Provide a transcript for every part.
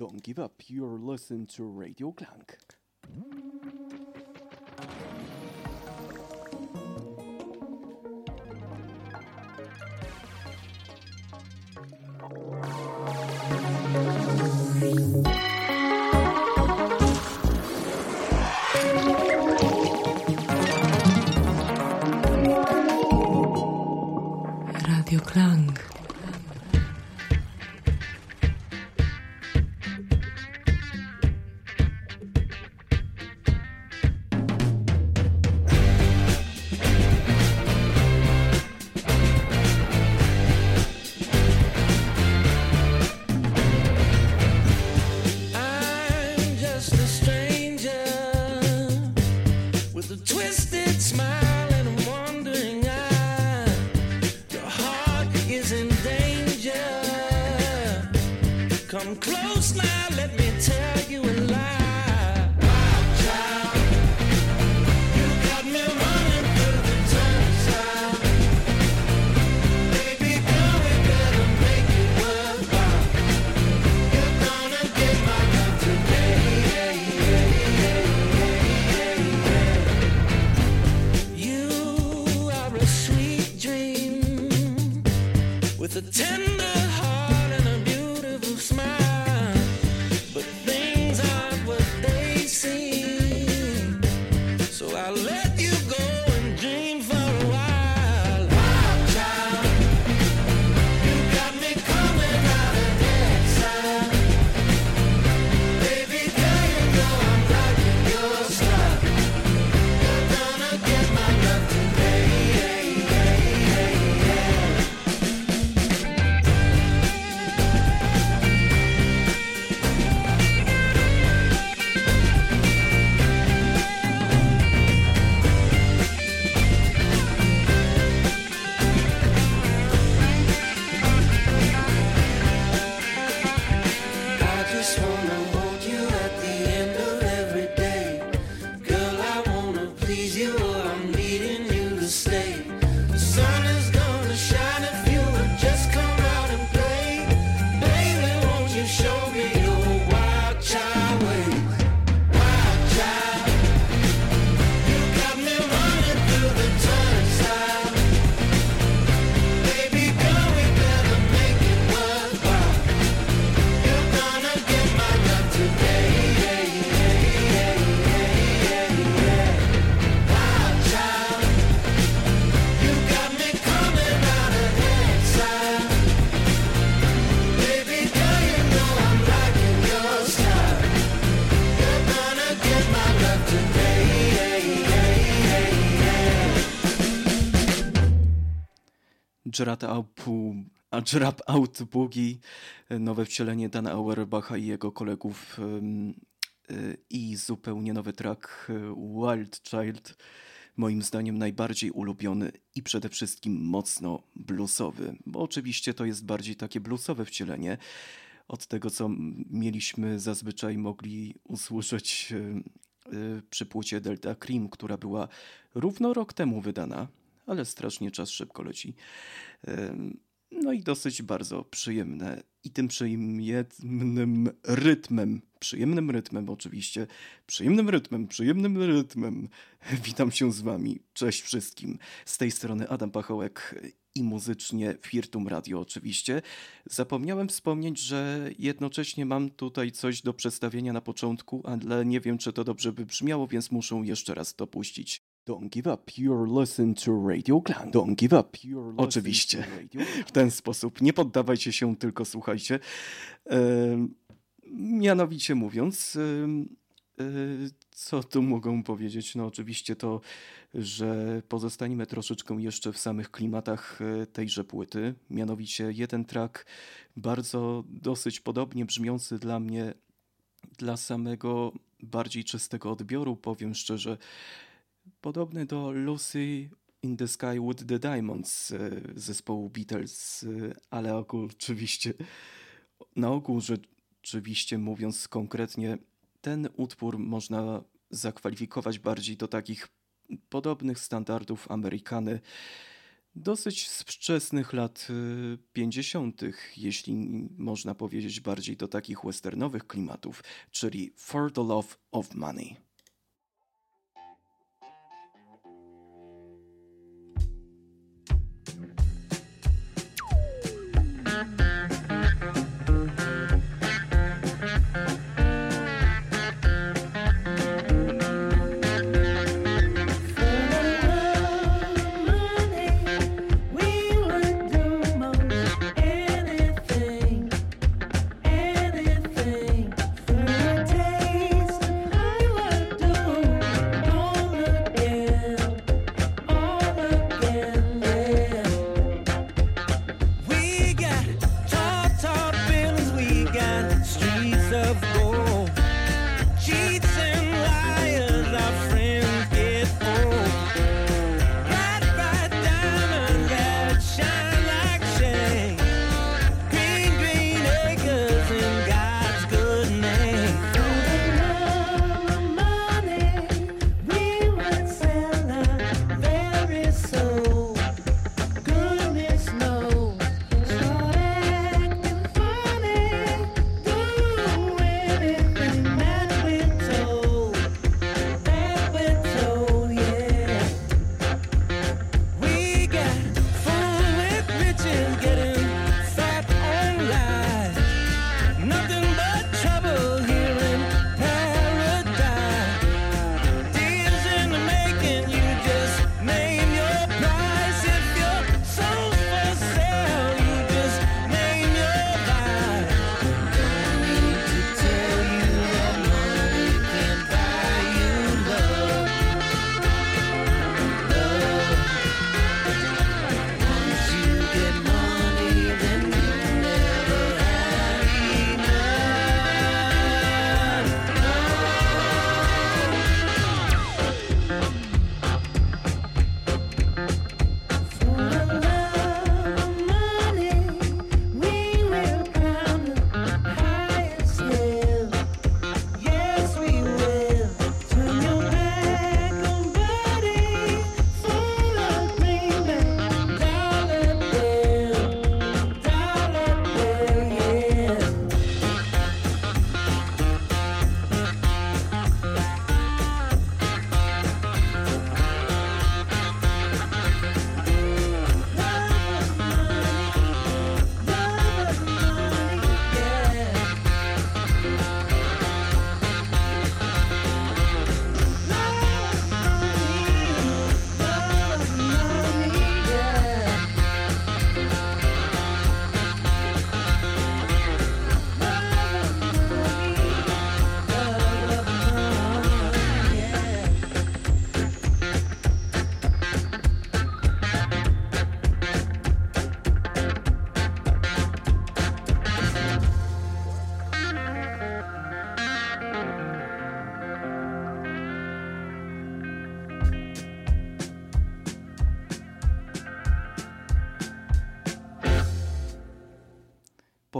Don't give up. You're listening to Radio Clank. Gerard Aupu, a Gerard Out Boogie, nowe wcielenie Dana Auerbacha i jego kolegów y, i zupełnie nowy track y, Wild Child, moim zdaniem najbardziej ulubiony i przede wszystkim mocno bluesowy, bo oczywiście to jest bardziej takie bluesowe wcielenie. Od tego, co mieliśmy zazwyczaj mogli usłyszeć y, przy płycie Delta Cream, która była równo rok temu wydana, ale strasznie czas szybko leci. No i dosyć bardzo przyjemne. I tym przyjemnym rytmem, przyjemnym rytmem oczywiście, przyjemnym rytmem, przyjemnym rytmem. Witam się z wami. Cześć wszystkim. Z tej strony Adam Pachołek i muzycznie Firtum Radio oczywiście. Zapomniałem wspomnieć, że jednocześnie mam tutaj coś do przedstawienia na początku, ale nie wiem, czy to dobrze by brzmiało, więc muszę jeszcze raz to puścić. Don't give up, you're listening to Radio Clan. Don't give up, you're listening Oczywiście. to Radio Clan. W ten sposób. Nie poddawajcie się, tylko słuchajcie. Mianowicie mówiąc, e, co tu mogą powiedzieć? No oczywiście to, że pozostaniemy troszeczkę jeszcze w samych klimatach e, tejże płyty. Mianowicie jeden track bardzo dosyć podobnie brzmiący dla mnie, dla samego bardziej czystego odbioru, powiem szczerze, podobny do Lucy in the Sky with the Diamonds e, zespołu Beatles, e, ale oczywiście, na ogół rzeczywiście mówiąc konkretnie, ten utwór można zakwalifikować bardziej do takich podobnych standardów Amerykany. dosyć z wczesnych lat y, 50., jeśli można powiedzieć bardziej do takich westernowych klimatów, czyli For the Love of Money.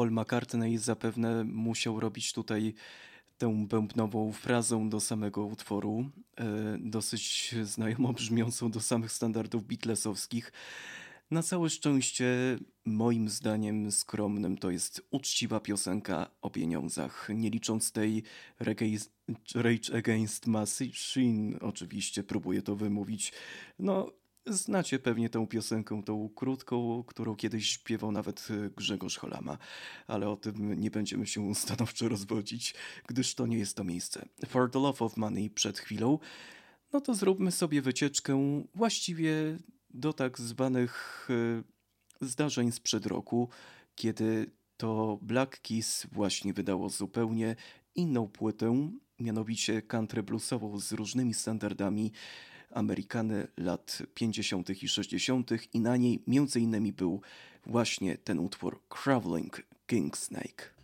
Paul McCartney zapewne musiał robić tutaj tę bębnową frazę do samego utworu, e, dosyć znajomo brzmiącą do samych standardów beatlesowskich. Na całe szczęście, moim zdaniem skromnym, to jest uczciwa piosenka o pieniądzach, nie licząc tej Rage Against Machine, oczywiście próbuję to wymówić. No, znacie pewnie tę piosenkę, tą krótką, którą kiedyś śpiewał nawet e, Grzegorz Holama, ale o tym nie będziemy się stanowczo rozwodzić, gdyż to nie jest to miejsce. For the Love of Money przed chwilą, no to zróbmy sobie wycieczkę właściwie do tak zwanych e, zdarzeń sprzed roku, kiedy to Black Keys właśnie wydało zupełnie inną płytę, mianowicie country bluesową z różnymi standardami Amerykany lat 50. i 60. i na niej innymi był właśnie ten utwór Crawling King Snake.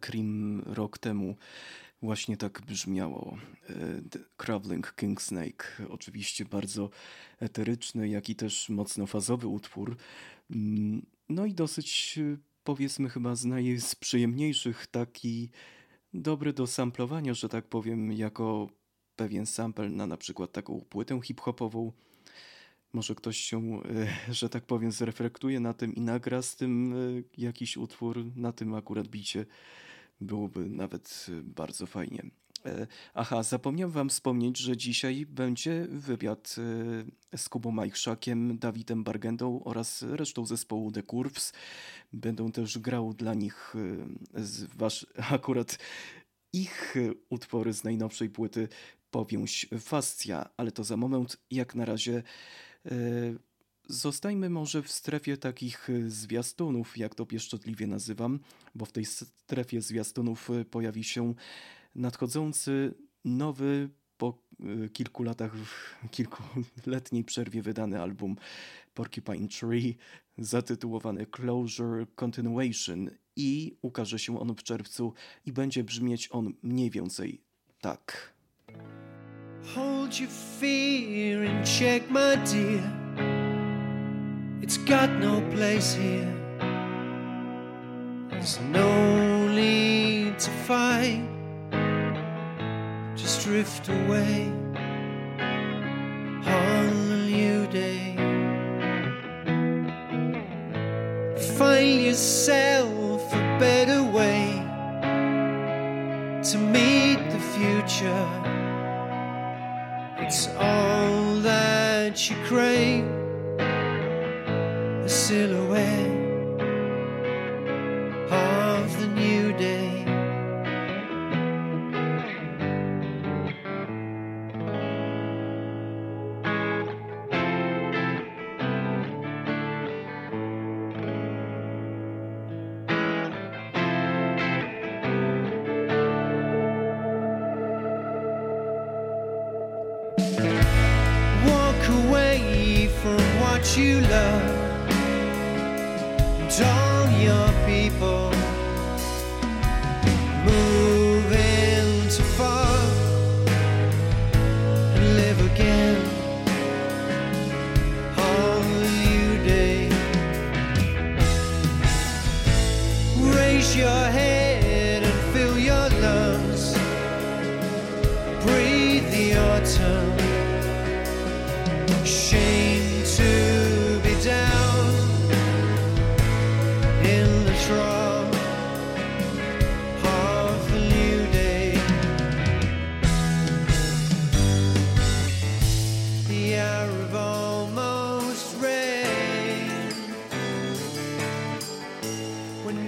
Cream rok temu właśnie tak brzmiało. The Crawling King Snake, oczywiście bardzo eteryczny, jak i też mocno fazowy utwór. Mm, No i dosyć, e, powiedzmy, chyba z naj z przyjemniejszych, taki dobry do samplowania, że tak powiem, jako pewien sample na na przykład taką płytę hip-hopową. Może ktoś się, e, że tak powiem, zreflektuje na tym i nagra z tym e, jakiś utwór na tym akurat bicie. Byłoby nawet e, bardzo fajnie. Aha, zapomniałem wam wspomnieć, że dzisiaj będzie wywiad z Kubą Majchrzakiem, Dawidem Bargendą oraz resztą zespołu The Curves. Będą też grał dla nich wasz, akurat ich utwory z najnowszej płyty Powięź Fascja, ale to za moment. Jak na razie zostańmy może w strefie takich e, zwiastunów, jak to pieszczotliwie nazywam, bo w tej strefie zwiastunów e, pojawi się nadchodzący nowy po e, kilku latach, kilkuletniej przerwie wydany album Porcupine Tree zatytułowany Closure Continuation i ukaże się on w czerwcu i będzie brzmieć on mniej więcej tak. Hold your fear in check, my dear. It's got no place here. There's no need to fight. Just drift away on a new day. Find yourself a better way to meet the future. That you crave. A silhouette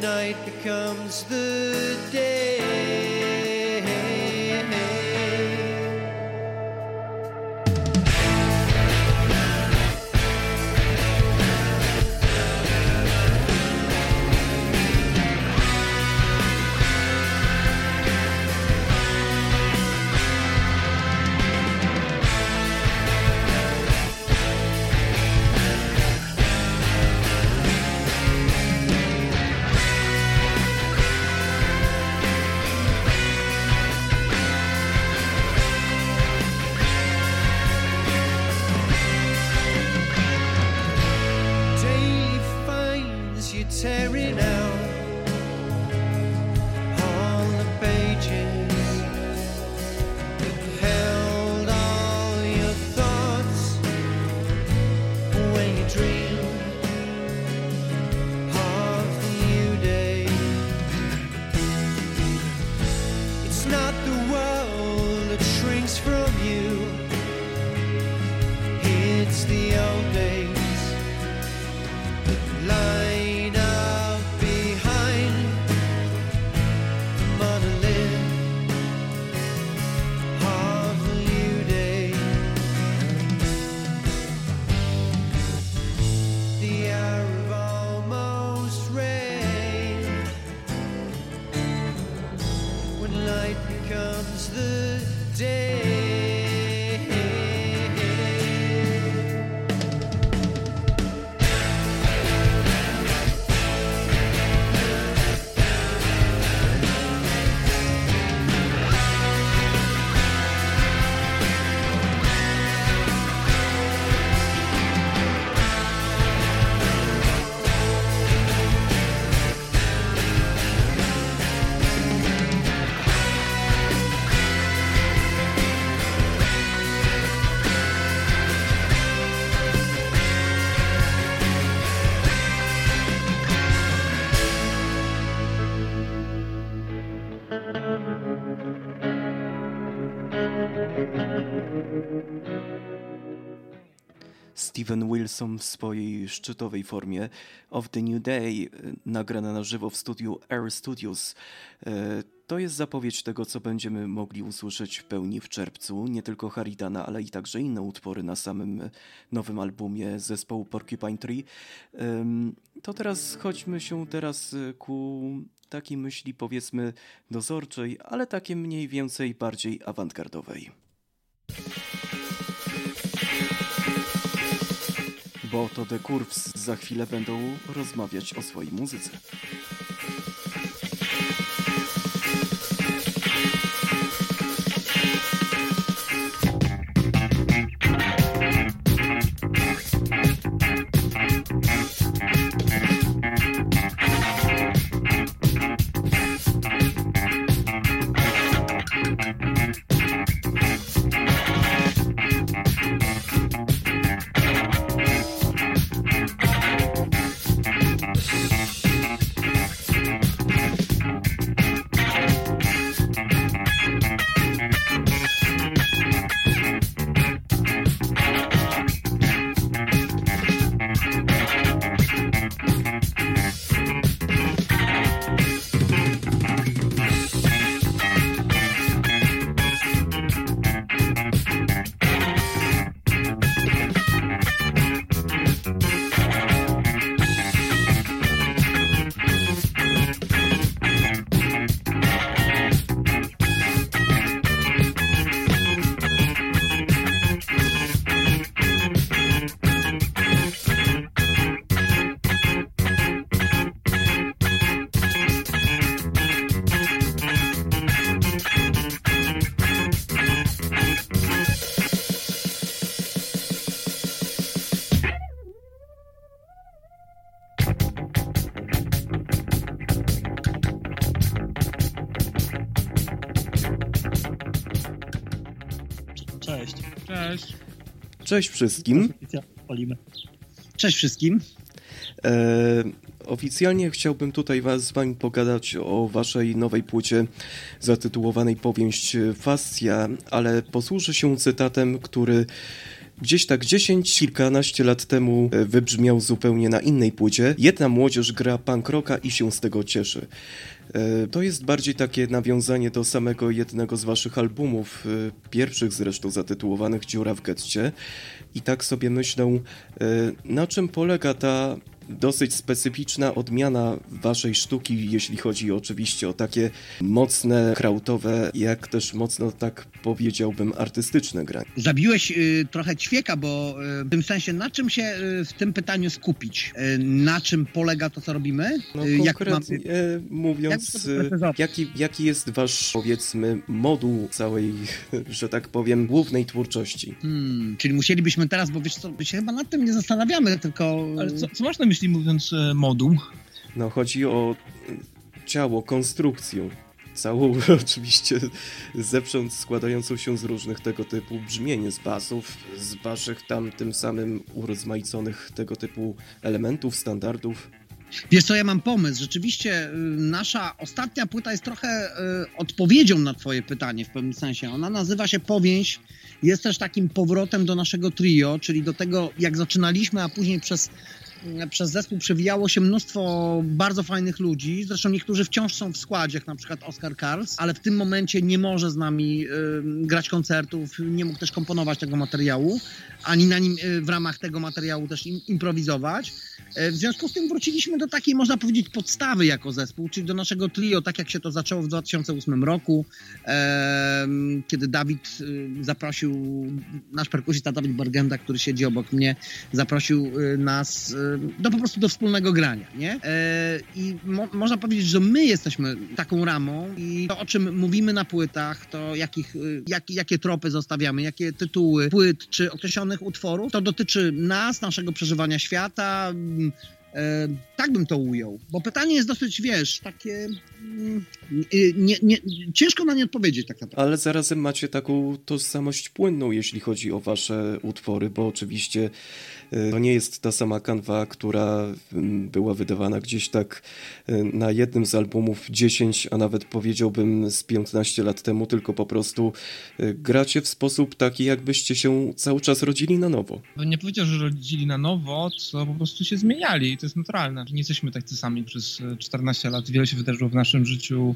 night becomes the day. Steven Wilson w swojej szczytowej formie of the New Day, e, nagrana na żywo w studiu Air Studios. E, to jest zapowiedź tego, co będziemy mogli usłyszeć w pełni w czerwcu, nie tylko Haridana, ale i także inne utwory na samym nowym albumie zespołu Porcupine Tree. To teraz chodźmy się teraz e, ku takiej myśli powiedzmy dozorczej, ale takiej mniej więcej bardziej awangardowej. Bo to The Curves za chwilę będą rozmawiać o swojej muzyce. Cześć wszystkim. Cześć wszystkim. E, oficjalnie chciałbym tutaj was, z wami pogadać o waszej nowej płycie zatytułowanej Powieść Fascja, ale posłużę się cytatem, który gdzieś tak 10, kilkanaście lat temu e, wybrzmiał zupełnie na innej płycie. Jedna młodzież gra punk rocka i się z tego cieszy. E, To jest bardziej takie nawiązanie do samego jednego z waszych albumów, e, pierwszych zresztą zatytułowanych Dziura w getcie. I tak sobie myślę, e, na czym polega ta dosyć specyficzna odmiana waszej sztuki, jeśli chodzi oczywiście o takie mocne, krautowe, jak też mocno, tak powiedziałbym, artystyczne granie. Zabiłeś y, trochę ćwieka, bo y, w tym sensie na czym się y, w tym pytaniu skupić? Y, na czym polega to, co robimy? No Y, jak konkretnie mamy- mówiąc, jak e, jaki, jaki jest wasz, powiedzmy, moduł całej, że tak powiem, głównej twórczości? Hmm, czyli musielibyśmy teraz, bo wiesz co, my się chyba nad tym nie zastanawiamy, tylko... Ale co, co masz na myśli mówiąc e, moduł? No chodzi o e, ciało, konstrukcję. Całą oczywiście zewsząd składającą się z różnych tego typu brzmień, z basów, z waszych tam tym samym urozmaiconych tego typu elementów, standardów. Wiesz co, ja mam pomysł. Rzeczywiście y, nasza ostatnia płyta jest trochę y, odpowiedzią na twoje pytanie w pewnym sensie. Ona nazywa się Powięź. Jest też takim powrotem do naszego trio, czyli do tego, jak zaczynaliśmy, a później przez, przez zespół przewijało się mnóstwo bardzo fajnych ludzi. Zresztą niektórzy wciąż są w składzie, jak na przykład Oscar Karls, ale w tym momencie nie może z nami y, grać koncertów, nie mógł też komponować tego materiału, ani na nim y, w ramach tego materiału też im, improwizować. E, W związku z tym wróciliśmy do takiej, można powiedzieć, podstawy jako zespół, czyli do naszego trio, tak jak się to zaczęło w 2008 roku, kiedy Dawid y, zaprosił, nasz perkusista Dawid Bargenda, który siedzi obok mnie, zaprosił y, nas do po prostu do wspólnego grania, nie? E, I mo można powiedzieć, że my jesteśmy taką ramą i to, o czym mówimy na płytach, to jakich, y, jak, jakie tropy zostawiamy, jakie tytuły płyt czy określonych utworów, to dotyczy nas, naszego przeżywania świata, tak bym to ujął, bo pytanie jest dosyć, wiesz, takie mm, nie, nie, ciężko na nie odpowiedzieć tak naprawdę. Ale zarazem macie taką tożsamość płynną, jeśli chodzi o wasze utwory, bo oczywiście e, to nie jest ta sama kanwa, która mm, była wydawana gdzieś tak e, na jednym z albumów 10, a nawet powiedziałbym z 15 lat temu, tylko po prostu e, gracie w sposób taki, jakbyście się cały czas rodzili na nowo. Bym nie powiedział, że rodzili na nowo, co po prostu się zmieniali to jest naturalne. Nie jesteśmy tacy sami przez e, 14 lat. Wiele się wydarzyło w naszym życiu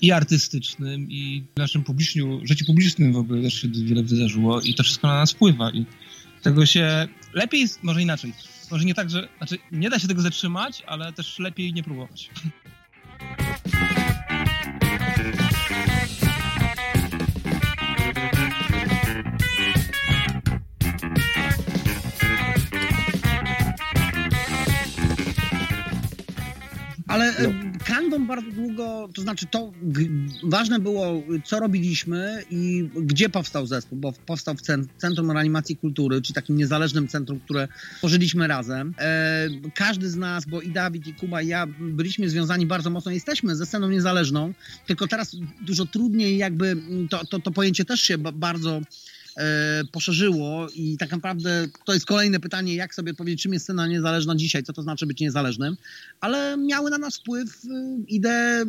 i artystycznym, i w naszym publiczniu, życiu publicznym w ogóle też się wiele wydarzyło i to wszystko na nas wpływa i tego się lepiej, może inaczej, może nie tak, że, znaczy nie da się tego zatrzymać, ale też lepiej nie próbować. Ale No. no. bardzo długo, to znaczy to ważne było, co robiliśmy i gdzie powstał zespół, bo powstał w cen- Centrum Reanimacji Kultury, czy takim niezależnym centrum, które tworzyliśmy razem. E, każdy z nas, bo i Dawid, i Kuba, i ja byliśmy związani bardzo mocno, jesteśmy ze sceną niezależną, tylko teraz dużo trudniej jakby to, to, to pojęcie też się ba- bardzo e, poszerzyło i tak naprawdę to jest kolejne pytanie, jak sobie odpowiedzieć, czym jest scena niezależna dzisiaj, co to znaczy być niezależnym, ale miały na nas wpływ y, idee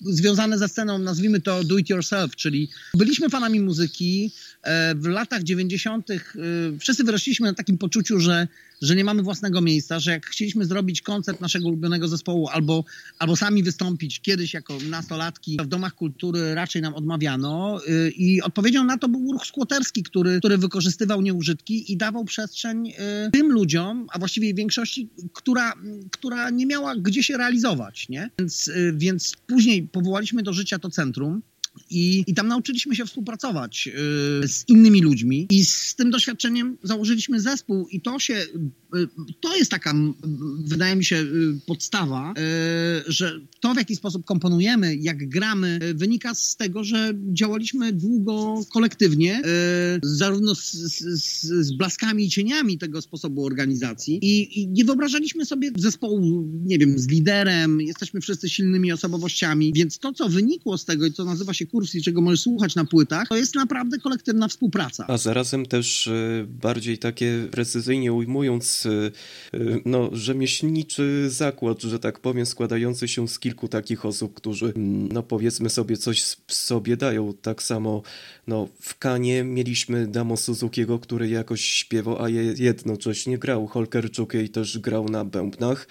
związane ze sceną, nazwijmy to do it yourself, czyli byliśmy fanami muzyki, e, w latach 90. y, wszyscy wyrośliśmy na takim poczuciu, że, że nie mamy własnego miejsca, że jak chcieliśmy zrobić koncert naszego ulubionego zespołu albo, albo sami wystąpić kiedyś jako nastolatki w domach kultury raczej nam odmawiano y, i odpowiedzią na to był ruch skłoterski, który, który wykorzystywał nieużytki i dawał przestrzeń y, tym ludziom, a właściwie większości, która, która nie miała gdzie się realizować, nie? Więc, y, więc później powołaliśmy do życia to centrum. I, I tam nauczyliśmy się współpracować y, z innymi ludźmi i z tym doświadczeniem założyliśmy zespół i to się, y, to jest taka, m, wydaje mi się, y, podstawa, że to w jaki sposób komponujemy, jak gramy, wynika z tego, że działaliśmy długo kolektywnie, zarówno z, z, z blaskami i cieniami tego sposobu organizacji i, i nie wyobrażaliśmy sobie zespołu, nie wiem, z liderem, jesteśmy wszyscy silnymi osobowościami, więc to, co wynikło z tego i co nazywa się kurs i czego możesz słuchać na płytach, to jest naprawdę kolektywna współpraca. A zarazem też e, bardziej takie precyzyjnie ujmując, e, e, no, rzemieślniczy zakład, że tak powiem, składający się z kilku takich osób, którzy, mm, no powiedzmy sobie, coś sobie dają. Tak samo, no, w Kanie mieliśmy Damo Suzukiego, który jakoś śpiewał, a je- jednocześnie grał. Holker Czukej też grał na bębnach.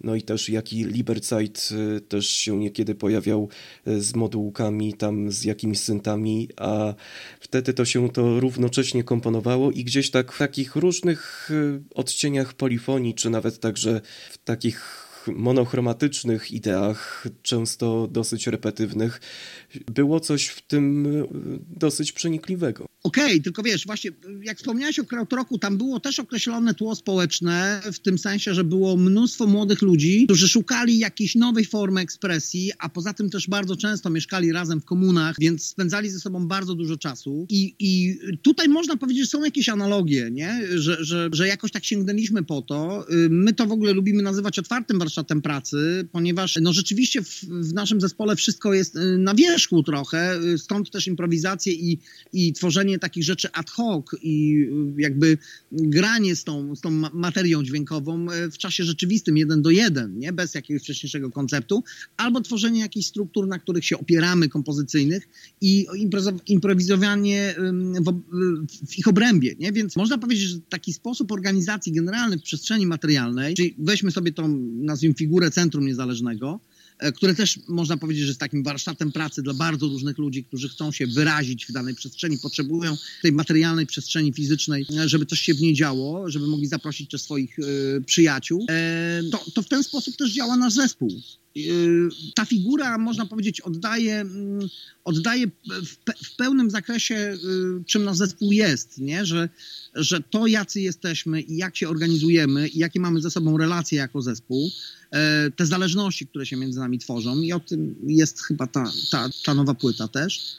No i też jaki Liberzeit też się niekiedy pojawiał z modułkami, tam z jakimiś syntami, a wtedy to się to równocześnie komponowało i gdzieś tak w takich różnych y, odcieniach polifonii, czy nawet także w takich monochromatycznych ideach, często dosyć repetywnych, było coś w tym y, dosyć przenikliwego. Okej, tylko wiesz, właśnie jak wspomniałeś o Krautroku, tam było też określone tło społeczne, w tym sensie, że było mnóstwo młodych ludzi, którzy szukali jakiejś nowej formy ekspresji, a poza tym też bardzo często mieszkali razem w komunach, więc spędzali ze sobą bardzo dużo czasu. I, i tutaj można powiedzieć, że są jakieś analogie, nie? Że, że, że jakoś tak sięgnęliśmy po to. Y, My to w ogóle lubimy nazywać otwartym warsztatem pracy, ponieważ no rzeczywiście w, w naszym zespole wszystko jest y, na wierzchu trochę, y, stąd też improwizacje i, i tworzenie takich rzeczy ad hoc i y, jakby granie z tą, z tą ma- materią dźwiękową y, w czasie rzeczywistym, jeden do jeden, nie? bez jakiegoś wcześniejszego konceptu, albo tworzenie jakichś struktur, na których się opieramy, kompozycyjnych i improwizowanie w, w ich obrębie. Nie? Więc można powiedzieć, że taki sposób organizacji generalny w przestrzeni materialnej, czyli weźmy sobie tą, nazwijmy figurę Centrum Niezależnego, które też można powiedzieć, że jest takim warsztatem pracy dla bardzo różnych ludzi, którzy chcą się wyrazić w danej przestrzeni, potrzebują tej materialnej przestrzeni fizycznej, e, żeby coś się w niej działo, żeby mogli zaprosić też swoich e, przyjaciół. E, to, to w ten sposób też działa nasz zespół. E, ta figura, można powiedzieć, oddaje, mm, oddaje w, pe, w pełnym zakresie, e, czym nasz zespół jest, nie? Że, że to, jacy jesteśmy i jak się organizujemy i jakie mamy ze sobą relacje jako zespół, e, te zależności, które się między nami tworzą i o tym jest chyba ta, ta, ta nowa płyta też.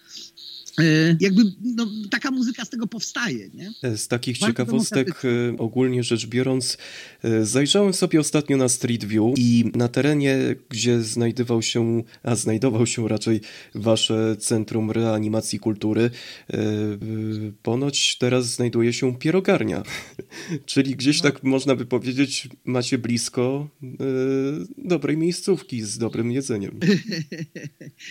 Y, jakby no, taka muzyka z tego powstaje, nie? Z takich Bardzo ciekawostek, e, ogólnie rzecz biorąc, e, zajrzałem sobie ostatnio na Street View i na terenie, gdzie znajdował się, a znajdował się raczej wasze Centrum Reanimacji Kultury, e, e, ponoć teraz znajduje się pierogarnia. Czyli gdzieś tak można by powiedzieć, macie blisko e, dobrej miejscówki z dobrym jedzeniem.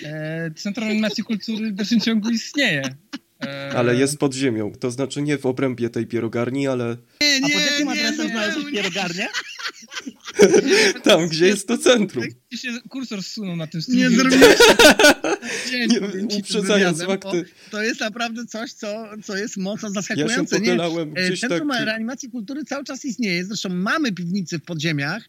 E, Centrum Animacji Kultury w dalszym ciągu istnieje. E, Ale jest pod ziemią, to znaczy nie w obrębie tej pierogarni, ale Nie, A pod jakim adresem nie, znalazłeś nie. pierogarnię? tam, gdzie jest to centrum. Gdzie się kursor zsunął na tym Nie streamie. zrobiłeś Nie, uprzedzając fakty. To jest naprawdę coś, co, co jest mocno Ja się zaskakujące. nie? pochylałem E, gdzieś Centrum tak... Reanimacji Kultury cały czas istnieje. Zresztą mamy piwnicy w podziemiach,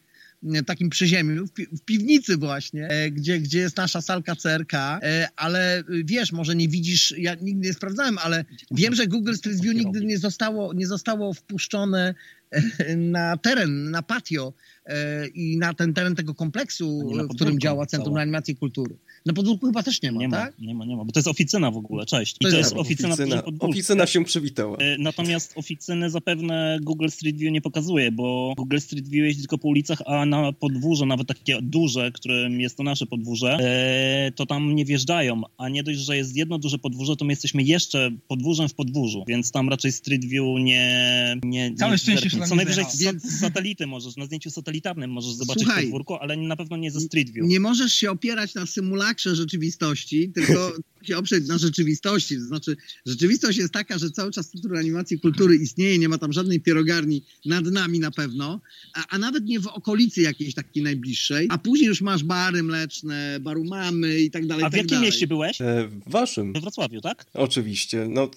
takim przyziemiu, w, pi- w piwnicy właśnie, e, gdzie, gdzie jest nasza salka CRK, e, ale e, wiesz, może nie widzisz, ja nigdy nie sprawdzałem, ale wiem, że Google Street View nigdy nie zostało, nie zostało wpuszczone e, na teren, na patio e, i na ten teren tego kompleksu, w którym działa Centrum. Reanimacji Kultury. Na podwórku chyba też nie ma, Nie ma, tak? nie ma, nie ma, bo to jest oficyna w ogóle, cześć. I To to jest jest oficyna, oficyna, oficyna, się przywitała. E, Natomiast oficyny zapewne Google Street View nie pokazuje, bo Google Street View jeździ tylko po ulicach, a na podwórze, nawet takie duże, którym jest to nasze podwórze, e, to tam nie wjeżdżają. A nie dość, że jest jedno duże podwórze, to my jesteśmy jeszcze podwórzem w podwórzu, więc tam raczej Street View nie. nie Całe nie szczęście, zerknie. tam Co najwyżej z, satelity możesz, na zdjęciu satelitarnym możesz zobaczyć Słuchaj, podwórko, ale na pewno nie ze Street View. Nie możesz się opierać na symulakrze rzeczywistości, tylko się oprzeć na rzeczywistości. To znaczy, rzeczywistość jest taka, że cały czas Centrum Animacji Kultury istnieje, nie ma tam żadnej pierogarni nad nami na pewno, a, a nawet nie w okolicy jakiejś takiej najbliższej, a później już masz bary mleczne, baru mamy i tak dalej. A w tak jakim dalej. mieście byłeś? E, w waszym, We Wrocławiu, tak? oczywiście. No,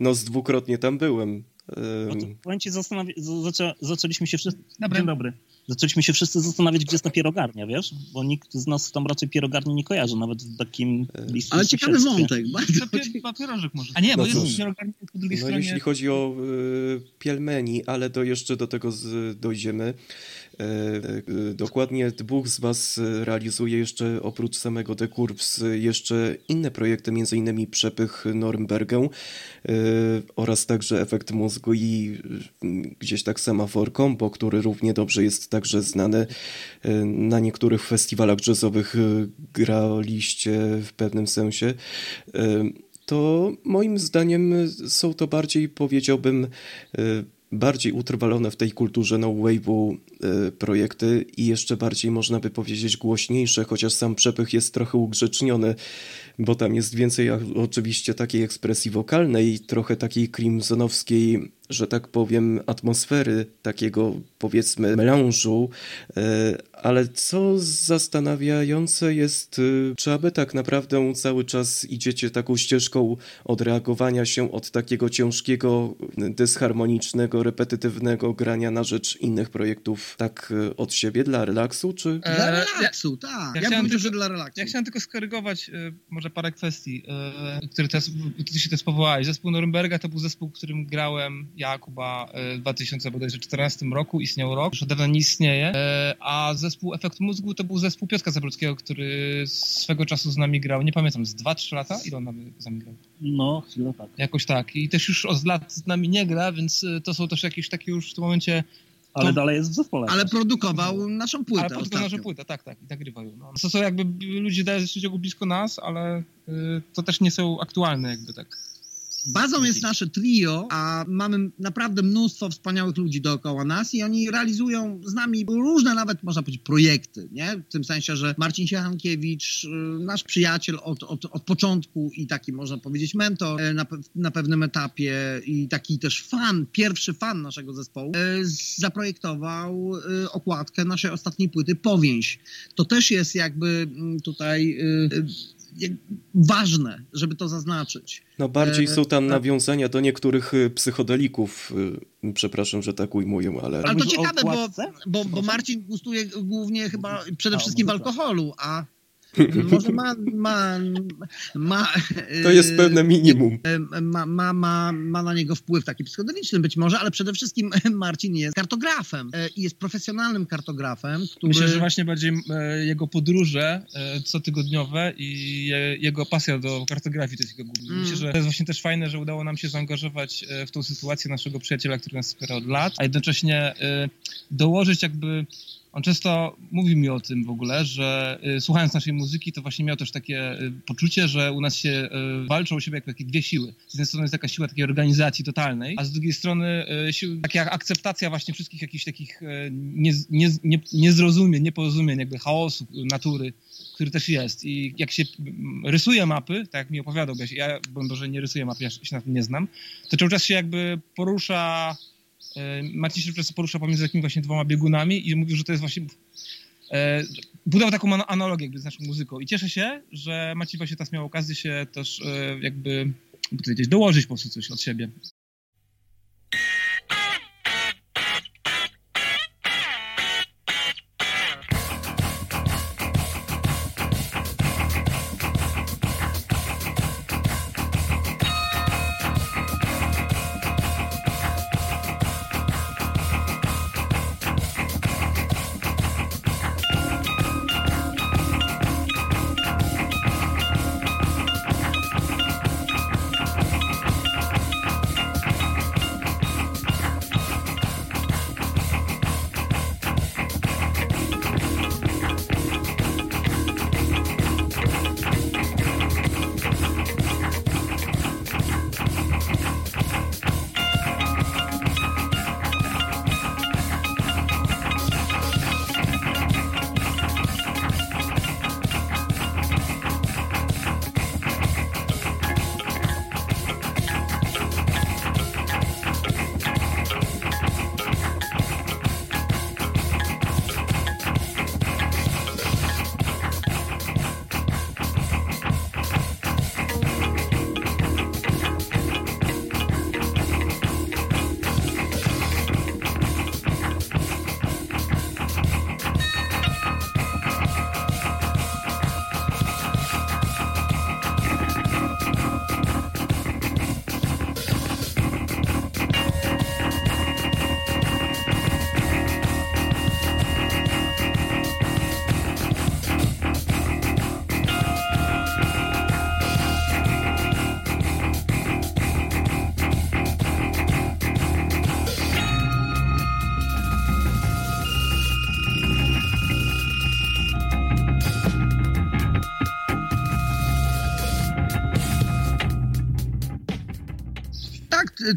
no z dwukrotnie tam byłem. No E, ci, zastanawi- z- zaczę, zaczęliśmy się wszyscy... Dobry. Dzień dobry. Zaczęliśmy się wszyscy zastanawiać, gdzie jest ta pierogarnia, wiesz? Bo nikt z nas tam raczej pierogarni nie kojarzy, nawet w takim bliskim Ale ciekawy wątek, bardzo To pie- chyba pierożek może. A nie, bo No jest pierogarnia po drugiej No stronie. jeśli chodzi o e, pielmeni, ale to jeszcze do tego z, dojdziemy. E, e, dokładnie dwóch z was e, realizuje jeszcze oprócz samego The Curves e, jeszcze inne projekty, innymi Przepych Norymbergę oraz także Efekt Mózgu i gdzieś tak Semafor Combo, który równie dobrze jest także znany. Na niektórych festiwalach jazzowych graliście w pewnym sensie. To moim zdaniem są to bardziej, powiedziałbym, bardziej utrwalone w tej kulturze no wave'u y, projekty i jeszcze bardziej można by powiedzieć głośniejsze, chociaż sam przepych jest trochę ugrzeczniony, bo tam jest więcej oczywiście takiej ekspresji wokalnej, trochę takiej crimsonowskiej, że tak powiem, atmosfery, takiego powiedzmy melanżu, y, ale co zastanawiające jest, y, czy aby tak naprawdę cały czas idziecie taką ścieżką odreagowania się od takiego ciężkiego, dysharmonicznego, repetytywnego grania na rzecz innych projektów tak y, od siebie dla relaksu, czy... E, Dla ja- relaksu, tak. ja Ja, chciałem bym że tylko- dla relaksu. Ja chciałem tylko skorygować e, może parę kwestii, e, które teraz, ty się też powołałeś. Zespół Norymberga to był zespół, w którym grałem ja, Kuba, e, w 2014 roku, istniał rok, już od dawna nie istnieje, e, a zespół Efekt Mózgu to był zespół Piotra Zabruckiego, który swego czasu z nami grał, nie pamiętam, z 2-3 lata? Ile on z nami grał? No, chwilę tak. Jakoś tak. I też już od lat z nami nie gra, więc e, to są też jakieś takie już w tym momencie Ale To- dalej jest w zespole. Ale produkował naszą płytę ale ostatnio. naszą płytę, tak, tak, i nagrywają. No. To są jakby ludzie dają ciągu blisko nas, ale y, to też nie są aktualne jakby tak. Bazą jest nasze trio, a mamy naprawdę mnóstwo wspaniałych ludzi dookoła nas i oni realizują z nami różne nawet, można powiedzieć, projekty, nie? W tym sensie, że Marcin Siechankiewicz, y, nasz przyjaciel od, od, od początku i taki, można powiedzieć, mentor y, na, na pewnym etapie i taki też fan, pierwszy fan naszego zespołu, y, zaprojektował okładkę naszej ostatniej płyty Powięź. To też jest jakby mm, tutaj ważne, żeby to zaznaczyć. No bardziej E, są tam tak. nawiązania do niektórych y, psychodelików, y, przepraszam, że tak ujmuję, ale... Ale to ciekawe, bo, bo, bo Marcin gustuje głównie chyba przede A, wszystkim w muzyka. alkoholu, a, Może ma, ma, ma To jest e, pewne minimum. e, ma, ma, ma, ma na niego wpływ taki psychodeliczny być może, ale przede wszystkim Marcin jest kartografem e, i jest profesjonalnym kartografem, który... Myślę, że właśnie bardziej e, jego podróże e, cotygodniowe i je, jego pasja do kartografii to jest jego główny. Mm. Myślę, że to jest właśnie też fajne, że udało nam się zaangażować e, w tą sytuację naszego przyjaciela, który nas wspiera od lat, a jednocześnie e, dołożyć jakby on często mówi mi o tym w ogóle, że y, słuchając naszej muzyki, to właśnie miał też takie y, poczucie, że u nas się y, walczą o siebie jak takie dwie siły. Z jednej strony jest taka siła takiej organizacji totalnej, a z drugiej strony taka akceptacja właśnie wszystkich jakichś takich nie, nie, nie, niezrozumień, nieporozumień, jakby chaosu natury, który też jest. I jak się mm, rysuje mapy, tak jak mi opowiadał, bo ja, ja broń Boże, nie rysuję mapy, ja się na tym nie znam, to cały czas się jakby porusza Marcin się często porusza pomiędzy takimi właśnie dwoma biegunami i mówił, że to jest właśnie e, budował taką ana- analogię jakby z naszą muzyką i cieszę się, że Marcin właśnie teraz miał okazję się też e, jakby dołożyć po prostu coś od siebie.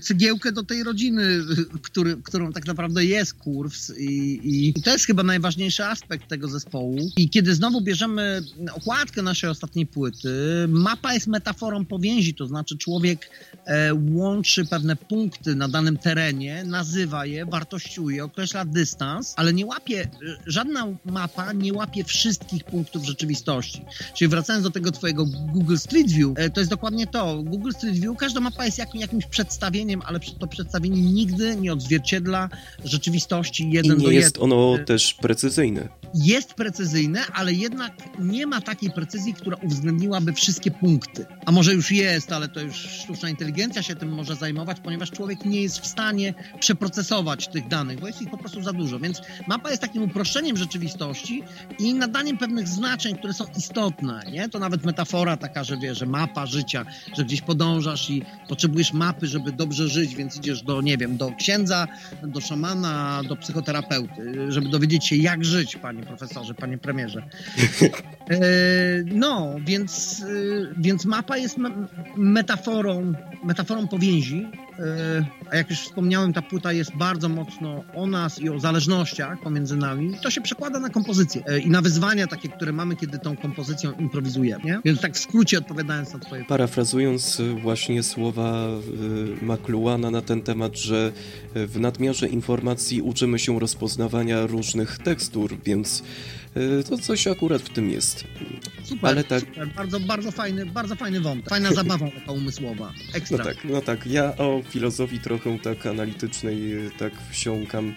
Cegiełkę do tej rodziny, który, którą tak naprawdę jest Kurws i, i to jest chyba najważniejszy aspekt tego zespołu. I kiedy znowu bierzemy okładkę naszej ostatniej płyty, mapa jest metaforą powięzi, to znaczy człowiek e, łączy pewne punkty na danym terenie, nazywa je, wartościuje, określa dystans, ale nie łapie, e, żadna mapa nie łapie wszystkich punktów rzeczywistości. Czyli wracając do tego twojego Google Street View, e, to jest dokładnie to. Google Street View, każda mapa jest jak, jakimś przedstawieniem, ale to przedstawienie nigdy nie odzwierciedla rzeczywistości I jeden do nie jest ono też precyzyjne. jest precyzyjne, ale jednak nie ma takiej precyzji, która uwzględniłaby wszystkie punkty. A może już jest, ale to już sztuczna inteligencja się tym może zajmować, ponieważ człowiek nie jest w stanie przeprocesować tych danych, bo jest ich po prostu za dużo. Więc mapa jest takim uproszczeniem rzeczywistości i nadaniem pewnych znaczeń, które są istotne. Nie? To nawet metafora taka, że wiesz, że mapa życia, że gdzieś podążasz i potrzebujesz mapy, żeby dobrze żyć, więc idziesz do, nie wiem, do księdza, do szamana, do psychoterapeuty, żeby dowiedzieć się, jak żyć, panie profesorze, panie premierze. E, No, więc, e, więc mapa jest me- metaforą, metaforą powięzi. E, A jak już wspomniałem, ta płyta jest bardzo mocno o nas i o zależnościach pomiędzy nami. To się przekłada na kompozycję e, i na wyzwania takie, które mamy, kiedy tą kompozycją improwizujemy. Nie? Więc tak w skrócie odpowiadając na twoje Parafrazując y, właśnie słowa McLuhana na ten temat, że w nadmiarze informacji uczymy się rozpoznawania różnych tekstur, więc to coś akurat w tym jest. Super, Ale tak- super. Bardzo, bardzo fajny, bardzo fajny wątek. Fajna zabawa taka umysłowa. Ekstra. No tak, no tak. Ja o filozofii trochę tak analitycznej y, tak wsiąkam.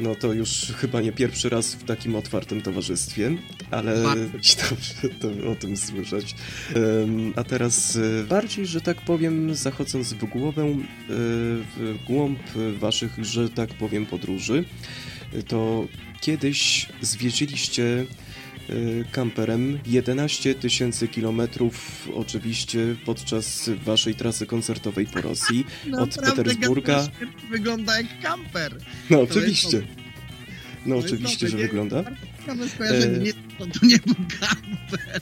No to już chyba nie pierwszy raz w takim otwartym towarzystwie, ale dobrze to, o tym słyszeć. A teraz e, bardziej, że tak powiem, zachodząc w głowę, e, w głąb waszych, że tak powiem, podróży, to kiedyś zwiedziliście e, kamperem 11 tysięcy kilometrów oczywiście podczas waszej trasy koncertowej po Rosji od Naprawdę Petersburga. Wygląda jak kamper. No jest oczywiście. No to jest oczywiście, że wygląda. Ciekawe skojarzenie. Nie, to, to nie był kamper.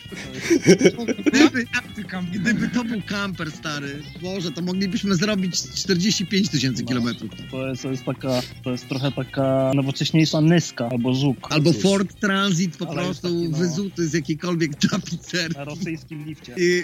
Gdyby, to był kamper, stary, Boże, to moglibyśmy zrobić 45 tysięcy No. kilometrów. To jest, to jest taka, to jest trochę taka nowocześniejsza Nyska albo Żuk. Albo. Ford Transit po Ale prostu taki, no. wyzuty z jakiejkolwiek tapicerki. Na rosyjskim lifcie. I,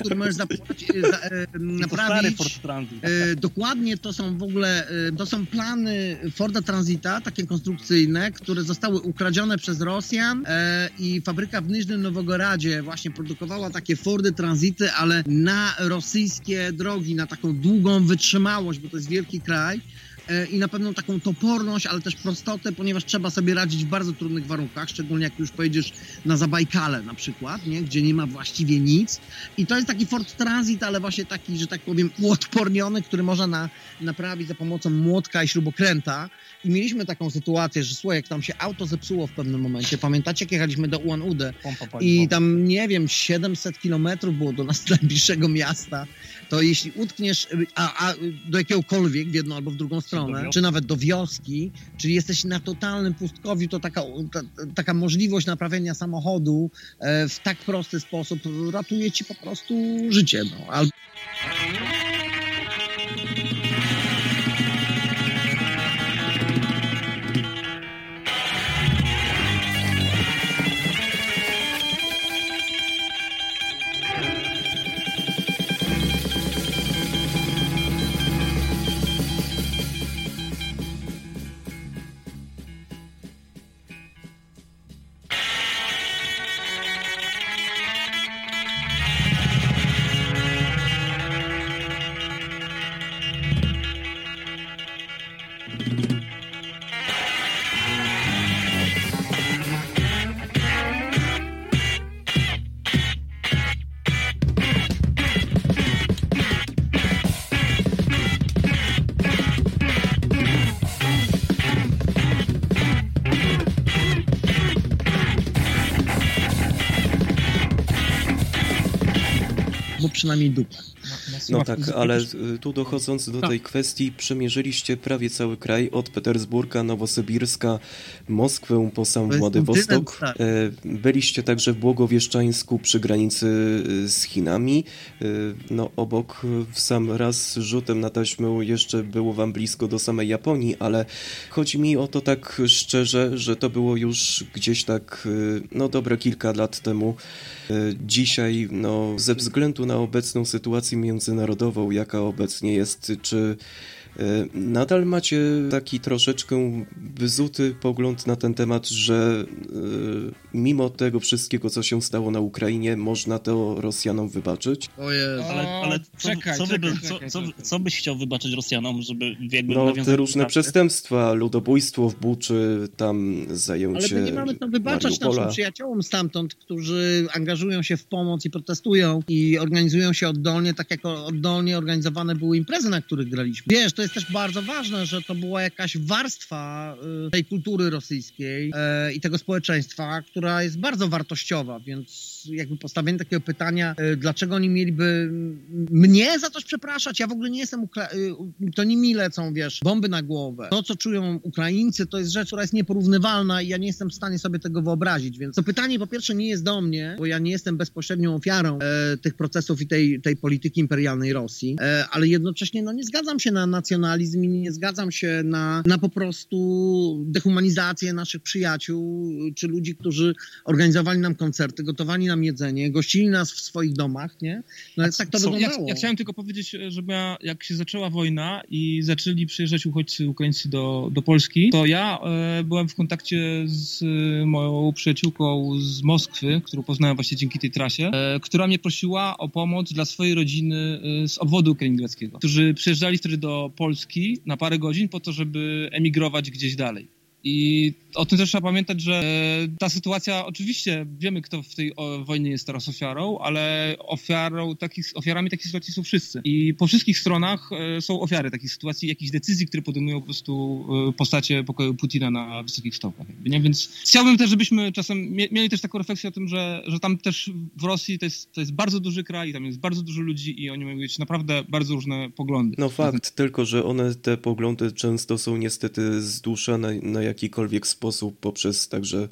który możesz zapłacić, e, za, e, I to stary naprawić. Ford Transit. E, dokładnie to są w ogóle, e, to są plany Forda Transita, takie konstrukcyjne, które zostały ukradzione przez Rosjan e, i fabryka w Niżnym Nowogoradzie właśnie produkowała takie Fordy Transity, ale na rosyjskie drogi, na taką długą wytrzymałość, bo to jest wielki kraj i na pewną taką toporność, ale też prostotę, ponieważ trzeba sobie radzić w bardzo trudnych warunkach, szczególnie jak już pojedziesz na Zabajkale na przykład, nie? gdzie nie ma właściwie nic. I to jest taki Ford Transit, ale właśnie taki, że tak powiem, uodporniony, który można na, naprawić za pomocą młotka i śrubokręta. I mieliśmy taką sytuację, że słuchaj, jak tam się auto zepsuło w pewnym momencie, pamiętacie, jak jechaliśmy do Ulan Ude i tam, nie wiem, 700 kilometrów było do nas najbliższego miasta, to jeśli utkniesz y, a, a, do jakiegokolwiek w jedną albo w drugą stronę, czy nawet do wioski, czyli jesteś na totalnym pustkowiu, to taka, ta, taka możliwość naprawienia samochodu e, w tak prosty sposób ratuje ci po prostu życie. No. Albo przynajmniej dupę. No tak, ale y, tu dochodząc do Tak. tej kwestii, przemierzyliście prawie cały kraj, od Petersburga, Nowosybirska, Moskwę po sam Władywostok. tak. E, Byliście także w Błogowieszczańsku przy granicy y, z Chinami. Y, No obok w sam raz rzutem na taśmę jeszcze było wam blisko do samej Japonii, ale chodzi mi o to tak szczerze, że to było już gdzieś tak, y, no dobre kilka lat temu. Y, Dzisiaj, no, ze względu na obecną sytuację międzynarodową, jaka obecnie jest, czy nadal macie taki troszeczkę wyzuty pogląd na ten temat, że y, mimo tego wszystkiego, co się stało na Ukrainie, można to Rosjanom wybaczyć? O Jezu. Ale, ale co, czekaj, co, czekaj, co, czekaj, co, co byś chciał wybaczyć Rosjanom, żeby jakby No, te różne kontakty? przestępstwa, ludobójstwo w Buczy, tam zajęcie Ale my nie mamy to wybaczać Mariupola. naszym przyjaciołom stamtąd, którzy angażują się w pomoc i protestują i organizują się oddolnie, tak jak oddolnie organizowane były imprezy, na których graliśmy. Wiesz, to jest też bardzo ważne, że to była jakaś warstwa y, tej kultury rosyjskiej e, i tego społeczeństwa, która jest bardzo wartościowa, więc jakby postawienie takiego pytania, y, dlaczego oni mieliby mnie za coś przepraszać? Ja w ogóle nie jestem, Ukra- y, to nie mi lecą, wiesz, bomby na głowę. To, co czują Ukraińcy, to jest rzecz, która jest nieporównywalna i ja nie jestem w stanie sobie tego wyobrazić, więc to pytanie po pierwsze nie jest do mnie, bo ja nie jestem bezpośrednią ofiarą e, tych procesów i tej, tej polityki imperialnej Rosji, e, ale jednocześnie no, nie zgadzam się na nacjonalizm i nie zgadzam się na, na po prostu dehumanizację naszych przyjaciół, czy ludzi, którzy organizowali nam koncerty, gotowali nam jedzenie, gościli nas w swoich domach, nie? No ale tak to ja, wyglądało. ja chciałem tylko powiedzieć, żeby ja, jak się zaczęła wojna i zaczęli przyjeżdżać uchodźcy ukraińscy do, do Polski, to ja e, byłem w kontakcie z e, moją przyjaciółką z Moskwy, którą poznałem właśnie dzięki tej trasie, e, która mnie prosiła o pomoc dla swojej rodziny e, z obwodu kaliningradzkiego, którzy przyjeżdżali wtedy do Polski na parę godzin po to, żeby emigrować gdzieś dalej. I o tym też trzeba pamiętać, że e, ta sytuacja, oczywiście wiemy, kto w tej wojnie jest teraz ofiarą, ale ofiarą takich, ofiarami takich sytuacji są wszyscy. I po wszystkich stronach e, są ofiary takich sytuacji, jakichś decyzji, które podejmują po prostu e, postacie pokoju Putina na wysokich stopach. Nie? Więc chciałbym też, żebyśmy czasem mie- mieli też taką refleksję o tym, że, że tam też w Rosji to jest, to jest bardzo duży kraj, tam jest bardzo dużo ludzi i oni mają mieć naprawdę bardzo różne poglądy. No fakt, tylko że one, te poglądy często są niestety zduszane na jakikolwiek sposób poprzez także e,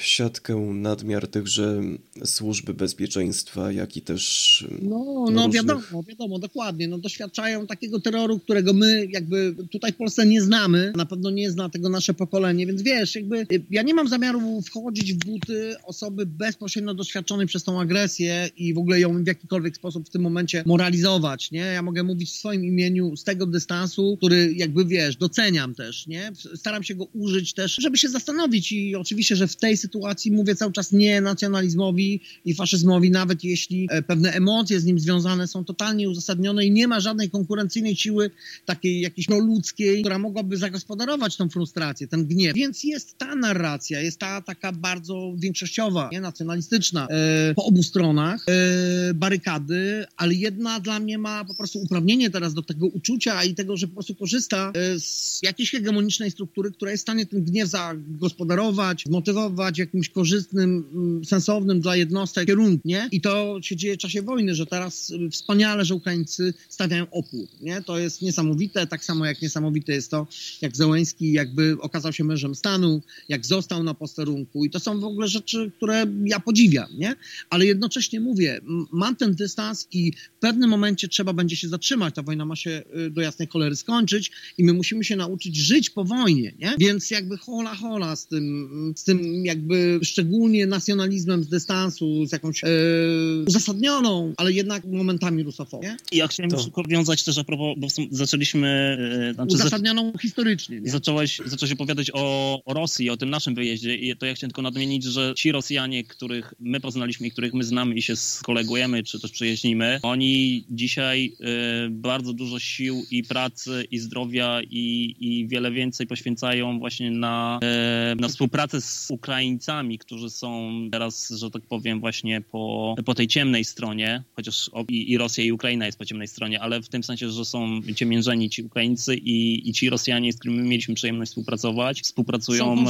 siatkę nadmiar tychże służby bezpieczeństwa, jak i też e, No, No no różnych- wiadomo, wiadomo, dokładnie. No, doświadczają takiego terroru, którego my jakby tutaj w Polsce nie znamy. Na pewno nie zna tego nasze pokolenie, więc wiesz, jakby y, ja nie mam zamiaru wchodzić w buty osoby bezpośrednio doświadczonej przez tą agresję i w ogóle ją w jakikolwiek sposób w tym momencie moralizować, nie? Ja mogę mówić w swoim imieniu z tego dystansu, który jakby wiesz, doceniam też, nie? Staram się go użyć też, żeby się zastanowić i oczywiście, że w tej sytuacji mówię cały czas nie nacjonalizmowi i faszyzmowi, nawet jeśli e, pewne emocje z nim związane są totalnie uzasadnione i nie ma żadnej konkurencyjnej siły takiej jakiejś proludzkiej, która mogłaby zagospodarować tą frustrację, ten gniew. Więc jest ta narracja, jest ta taka bardzo większościowa, nie, nacjonalistyczna e, po obu stronach e, barykady, ale jedna dla mnie ma po prostu uprawnienie teraz do tego uczucia i tego, że po prostu korzysta e, z jakiejś hegemonicznej struktury, która jest w stanie ten gniew zagospodarować, zmotywować w jakimś korzystnym, mm, sensownym dla jednostek kierunku, nie? I to się dzieje w czasie wojny, że teraz y, wspaniale, że Ukraińcy stawiają opór, nie? To jest niesamowite, tak samo jak niesamowite jest to, jak Zełenski jakby okazał się mężem stanu, jak został na posterunku i to są w ogóle rzeczy, które ja podziwiam, nie? Ale jednocześnie mówię, mam ten dystans i w pewnym momencie trzeba będzie się zatrzymać, ta wojna ma się y, do jasnej cholery skończyć i my musimy się nauczyć żyć po wojnie, nie? Więc jakby hola hola z tym, z tym jakby szczególnie nacjonalizmem z dystansu, z jakąś e, uzasadnioną, ale jednak momentami rusofobią? Ja chciałem To- jeszcze wiązać też a propos, bo zaczęliśmy, e, znaczy za, Uzasadnioną historycznie, nie? zacząłeś, zacząłeś opowiadać o, o Rosji, o tym naszym wyjeździe i to ja chciałem tylko nadmienić, że ci Rosjanie, których my poznaliśmy i których my znamy i się skolegujemy, czy też przyjaźnimy, oni dzisiaj e, bardzo dużo sił i pracy i zdrowia i, i wiele więcej poświęcają właśnie na, e, na współpracę z Ukraińcami, którzy są teraz, że tak powiem, właśnie po, po tej ciemnej stronie, chociaż i, i Rosja i Ukraina jest po ciemnej stronie, ale w tym sensie, że są ciemiężeni ci Ukraińcy i, i ci Rosjanie, z którymi mieliśmy przyjemność współpracować, współpracują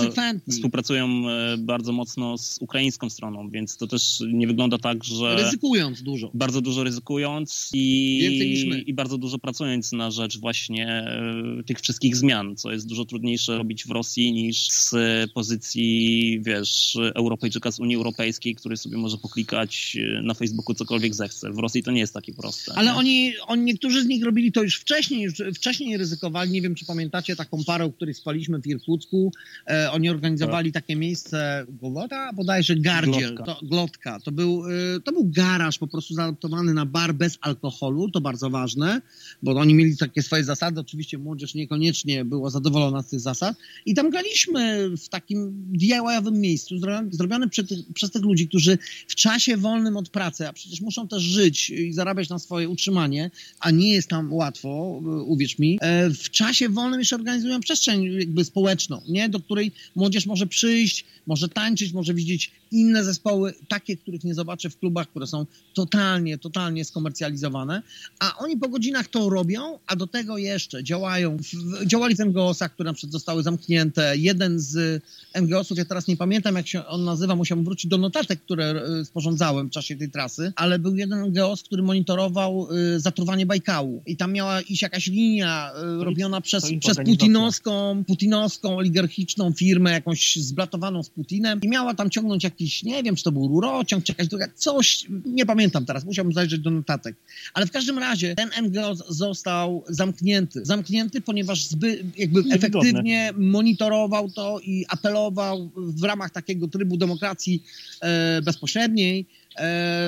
współpracują e, bardzo mocno z ukraińską stroną, więc to też nie wygląda tak, że Ryzykując dużo. bardzo dużo ryzykując i, i bardzo dużo pracując na rzecz właśnie e, tych wszystkich zmian, co jest dużo trudniejsze robić w Rosji niż z pozycji, wiesz, Europejczyka z Unii Europejskiej, który sobie może poklikać e, na Facebooku cokolwiek zechce. W Rosji to nie jest takie proste. Ale nie? oni, oni, niektórzy z nich robili to już wcześniej, już wcześniej ryzykowali. Nie wiem, czy pamiętacie taką parę, o której spaliśmy w Irkucku. E, oni organizowali takie miejsce, Golota, bodajże Gardziel, Glotka. to, Glotka. To był, e, to był garaż po prostu zaadaptowany na bar bez alkoholu, to bardzo ważne, bo oni mieli takie swoje zasady. Oczywiście młodzież niekoniecznie była zadowolona z tych zasad. I tam graliśmy w takim DIY-owym miejscu, zro- zrobione przy tych, przez tych ludzi, którzy w czasie wolnym od pracy, a przecież muszą też żyć i zarabiać na swoje utrzymanie, a nie jest tam łatwo, y, uwierz mi, e, w czasie wolnym jeszcze organizują przestrzeń jakby społeczną, nie? do której młodzież może przyjść, może tańczyć, może widzieć inne zespoły, takie, których nie zobaczy w klubach, które są totalnie, totalnie skomercjalizowane, a oni po godzinach to robią, a do tego jeszcze działają, w, działali w NGO-sach, które na przykład zostały zamknięte. Jeden z NGO-sów, ja teraz nie pamiętam jak się on nazywa, musiałem wrócić do notatek, które e, sporządzałem w czasie tej trasy, ale był jeden NGO-s, który monitorował e, zatruwanie Bajkału i tam miała iść jakaś linia e, robiona przez, przez putinowską, putinowską oligarchiczną firmę, jakąś zblatowaną z Putinem i miała tam ciągnąć jakiś, nie wiem, czy to był rurociąg, czy jakaś druga, coś, nie pamiętam teraz, musiałbym zajrzeć do notatek. Ale w każdym razie ten NGO został zamknięty. Zamknięty, ponieważ zby, jakby efektywnie monitorował to i apelował w ramach takiego trybu demokracji e, bezpośredniej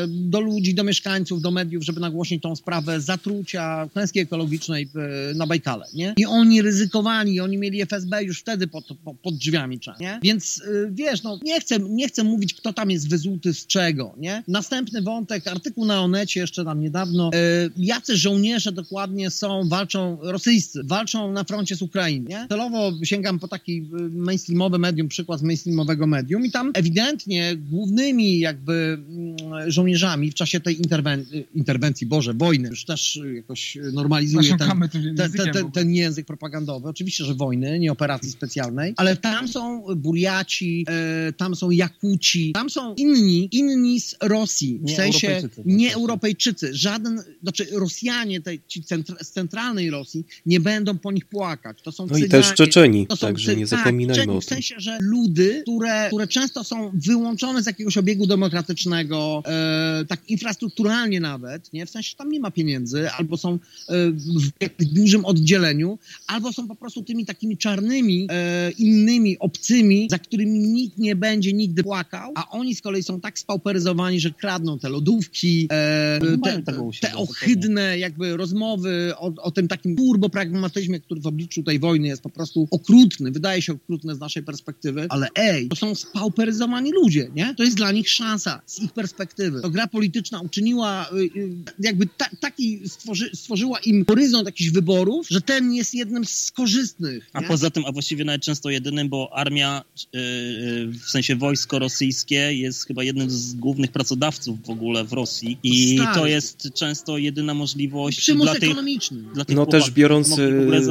do ludzi, do mieszkańców, do mediów, żeby nagłośnić tą sprawę zatrucia klęski ekologicznej na Bajkale, nie? I oni ryzykowali, oni mieli FSB już wtedy pod, pod, drzwiami, nie? Więc y, wiesz, no nie chcę, nie chcę mówić, kto tam jest wyzuty z czego, nie? Następny wątek, artykuł na Onecie jeszcze tam niedawno, y, jacy żołnierze dokładnie są, walczą, rosyjscy, walczą na froncie z Ukrainy? Celowo sięgam po taki y, mainstreamowy medium, przykład z mainstreamowego medium i tam ewidentnie głównymi jakby mm, żołnierzami w czasie tej interwen- interwencji, Boże, wojny, już też y, jakoś normalizuje ten, ten, ten, ten, język propagandowy, oczywiście, że wojny, nie operacji specjalnej, ale tam są Buriaci, e, tam są Jakuci, tam są inni, inni z Rosji, w Nie sensie Europejczycy. nie Europejczycy, żaden, znaczy Rosjanie tej, ci centr- z centralnej Rosji nie będą po nich płakać, to są No i Cyganie, też Czeczeni, to są także nie tak, zapominajmy Czeczeni, o W tym. sensie, że ludy, które, które często są wyłączone z jakiegoś obiegu demokratycznego, e, tak infrastrukturalnie nawet, nie? w sensie, tam nie ma pieniędzy, albo są e, w dużym oddzieleniu, albo są po prostu tymi takimi czarnymi, e, innymi, obcymi, za którymi nikt nie będzie nigdy płakał, a oni z kolei są tak spauperyzowani, że kradną te lodówki, e, Oni te, te, ohydne jakby rozmowy o, o tym takim turbopragmatyzmie, który w obliczu tej wojny jest po prostu okrutny, wydaje się okrutny z naszej perspektywy, ale ej, to są spauperyzowani ludzie, nie? To jest dla nich szansa z ich perspektywy. To gra polityczna uczyniła, y, y, jakby ta, taki stworzy, stworzyła im horyzont jakichś wyborów, że ten jest jednym z korzystnych. A nie? poza tym, a właściwie nawet często jedynym, bo armia, yy, yy, w sensie wojsko rosyjskie jest chyba jednym z głównych pracodawców w ogóle w Rosji i Stary. to jest często jedyna możliwość Przymus dla tych, ekonomiczny. dla tych No też biorąc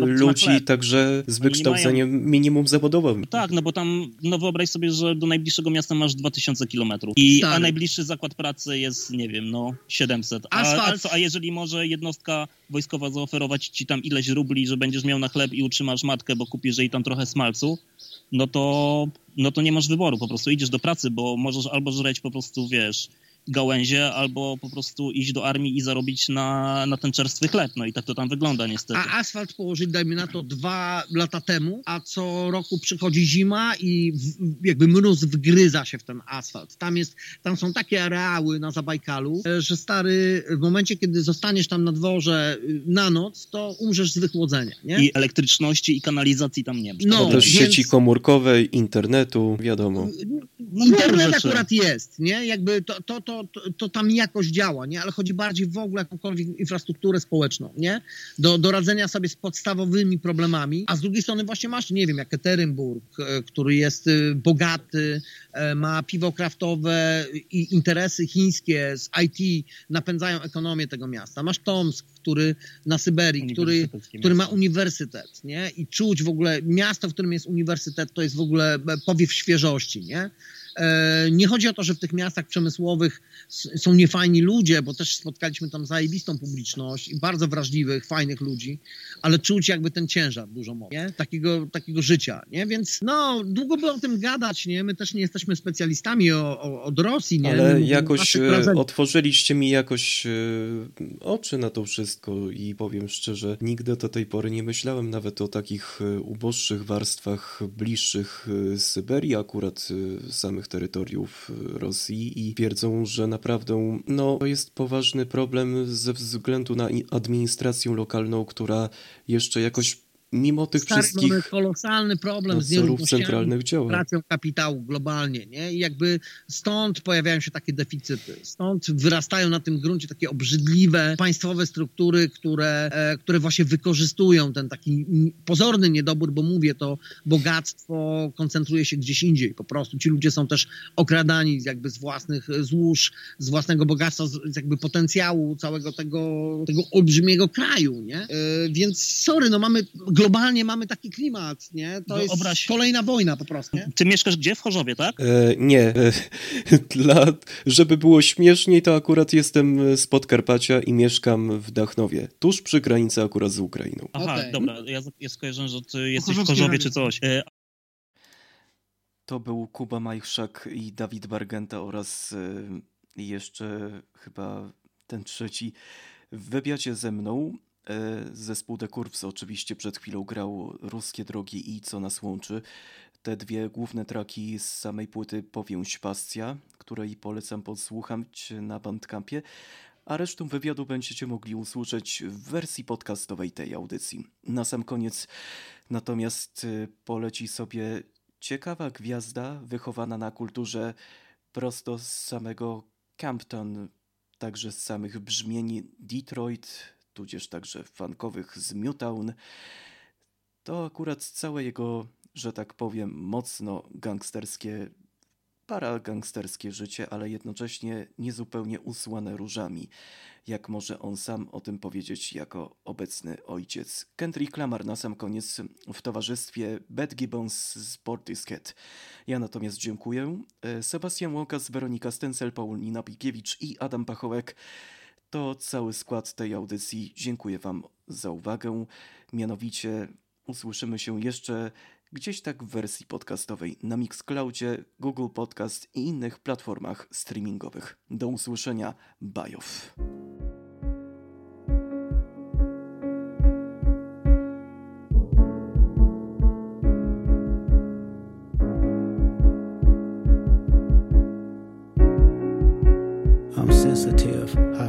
ludzi także z wykształceniem minimum zawodowym. Tak, no bo tam, no wyobraź sobie, że do najbliższego miasta masz 2000 kilometrów, I Stary. a najbliższy zakład pracy jest, nie wiem, no 700. A, a, co, a jeżeli może jednostka wojskowa zaoferować ci tam ileś rubli, że będziesz miał na chleb i utrzymasz matkę, bo kupisz jej tam trochę smalcu, no to, no to nie masz wyboru, po prostu idziesz do pracy, bo możesz albo żreć po prostu, wiesz, gałęzie, albo po prostu iść do armii i zarobić na, na ten czerstwy chleb, no i tak to tam wygląda niestety. A asfalt położyli, dajmy na to, dwa lata temu, a co roku przychodzi zima i w, jakby mróz wgryza się w ten asfalt. Tam, jest, tam są takie areały na Zabajkalu, e, że stary, w momencie, kiedy zostaniesz tam na dworze y, na noc, to umrzesz z wychłodzenia, nie? I elektryczności i kanalizacji tam nie ma. No, też więc- sieci komórkowej, internetu, wiadomo. No, Internet akurat jest, nie? Jakby to, to, to, to, to tam jakoś działa, nie? Ale chodzi bardziej w ogóle o jakąkolwiek infrastrukturę społeczną, nie? Do, do radzenia sobie z podstawowymi problemami, a z drugiej strony właśnie masz, nie wiem, jak Ekaterinburg, e, który jest e, bogaty, e, ma piwo kraftowe i interesy chińskie z IT napędzają ekonomię tego miasta. Masz Tomsk, który na Syberii, który, który ma uniwersytet, nie? I czuć w ogóle, miasto, w którym jest uniwersytet, to jest w ogóle powiew świeżości, nie? E, Nie chodzi o to, że w tych miastach przemysłowych są niefajni ludzie, bo też spotkaliśmy tam zajebistą publiczność i bardzo wrażliwych, fajnych ludzi, ale czuć jakby ten ciężar dużo mocniej, nie? Takiego, takiego życia, nie? Więc no, długo by o tym gadać, nie? My też nie jesteśmy specjalistami o, o, od Rosji, nie? Ale mówimy jakoś e, otworzyliście mi jakoś e, oczy na to wszystko i powiem szczerze, nigdy do tej pory nie myślałem nawet o takich uboższych warstwach bliższych Syberii, akurat e, terytoriów e, Rosji i twierdzą, że naprawdę no, to jest poważny problem ze względu na administrację lokalną, która jeszcze jakoś mimo tych Stary, wszystkich mamy kolosalny problem z nierównościami centralnych działa. koncentracją kapitału globalnie, nie? I jakby stąd pojawiają się takie deficyty. Stąd wyrastają na tym gruncie takie obrzydliwe państwowe struktury, które, e, które właśnie wykorzystują ten taki pozorny niedobór, bo mówię, to bogactwo koncentruje się gdzieś indziej po prostu. Ci ludzie są też okradani jakby z własnych złóż, z własnego bogactwa, z z jakby potencjału całego tego, tego olbrzymiego kraju, nie? E, Więc sorry, no mamy, globalnie mamy taki klimat, nie? To jest Wyobraź- kolejna wojna po prostu, nie? Ty mieszkasz gdzie? W Chorzowie, tak? E, nie. E, dla, żeby było śmieszniej, to akurat jestem z Podkarpacia i mieszkam w Dachnowie, tuż przy granicy akurat z Ukrainą. Aha, Okej. dobra, ja, ja skojarzyłem, że ty jesteś w Chorzowie czy coś. E, To był Kuba Majchrzak i Dawid Bargenta oraz y, jeszcze chyba ten trzeci. W wywiadzie ze mną zespół The Curves oczywiście przed chwilą grał Ruskie Drogi i Co nas łączy. Te dwie główne traki z samej płyty Powięź Pasja, której polecam podsłuchać na Bandcampie, a resztę wywiadu będziecie mogli usłyszeć w wersji podcastowej tej audycji. Na sam koniec natomiast y, poleci sobie ciekawa gwiazda wychowana na kulturze prosto z samego Campton, także z samych brzmieni Detroit, tudzież także funkowych z Newtown. To akurat całe jego, że tak powiem, mocno gangsterskie, paragangsterskie życie, ale jednocześnie niezupełnie usłane różami, jak może on sam o tym powiedzieć jako obecny ojciec. Kendrick Lamar na sam koniec w towarzystwie Beth Gibbons z Portishead. Ja natomiast dziękuję. E, Sebastian Łukas, Weronika Stencel, Paulina Pikiewicz i Adam Pachołek to cały skład tej audycji. Dziękuję Wam za uwagę. Mianowicie usłyszymy się jeszcze gdzieś tak w wersji podcastowej na Mixcloudzie, Google Podcast i innych platformach streamingowych. Do usłyszenia. Bajow.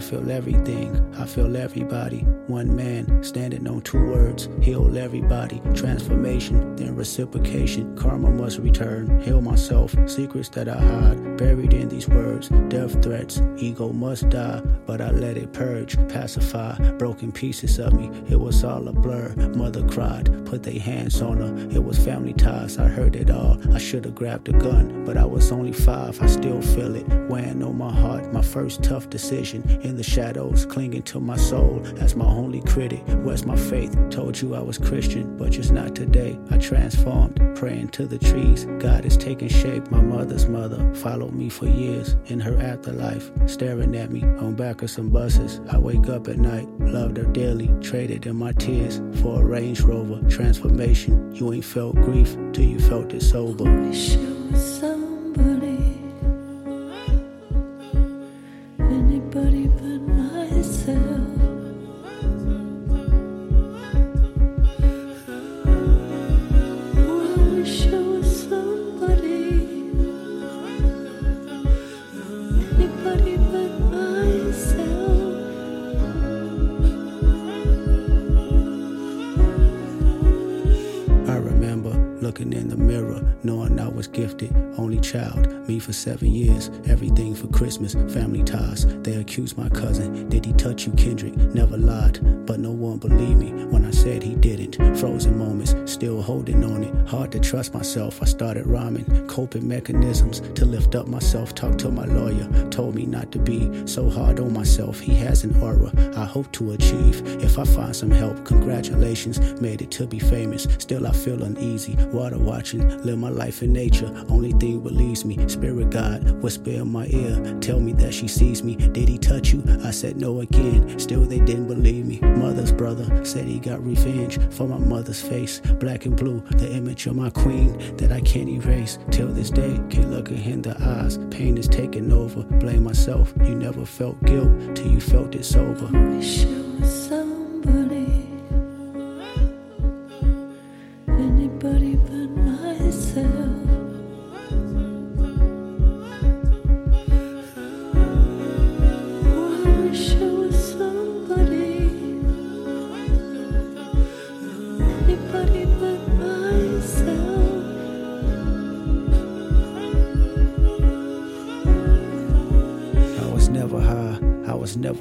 Feel everything. I feel everybody. One man standing on two words. Heal everybody. Transformation, then reciprocation. Karma must return. Heal myself. Secrets that I hide. Buried in these words. Death threats. Ego must die. But I let it purge. Pacify. Broken pieces of me. It was all a blur. Mother cried. Put their hands on her. It was family ties. I heard it all. I should have grabbed a gun. But I was only five. I still feel it. Weighing on my heart. My first tough decision. In the shadows. Clinging to my soul. As my only critic. Where's my faith? Told you I was Christian. But just not today. I transformed. Praying to the trees. God is taking shape. My mother's mother followed me for years. In her afterlife. Staring at me on back of some buses. I wake up at night. Loved her dearly. Traded in my tears for a Range Rover. Transformation. You ain't felt grief till you felt it sober. Christmas, family ties. They accused my cousin, did he touch you, Kendrick? Never lied, but no one believed me to trust myself, I started rhyming, coping mechanisms to lift up myself. Talked to my lawyer, told me not to be so hard on myself. He has an aura I hope to achieve. If I find some help, congratulations, made it to be famous. Still, I feel uneasy. Water watching, live my life in nature. Only thing believes me, spirit God, whisper in my ear, tell me that she sees me. Did he touch you? I said no again. Still, they didn't believe me. Mother's brother said he got revenge for my mother's face, black and blue, the image of my queen that I can't erase. Till this day, can't look her in the eyes. Pain is taking over. Blame myself. You never felt guilt till you felt it sober. Wish it was somebody,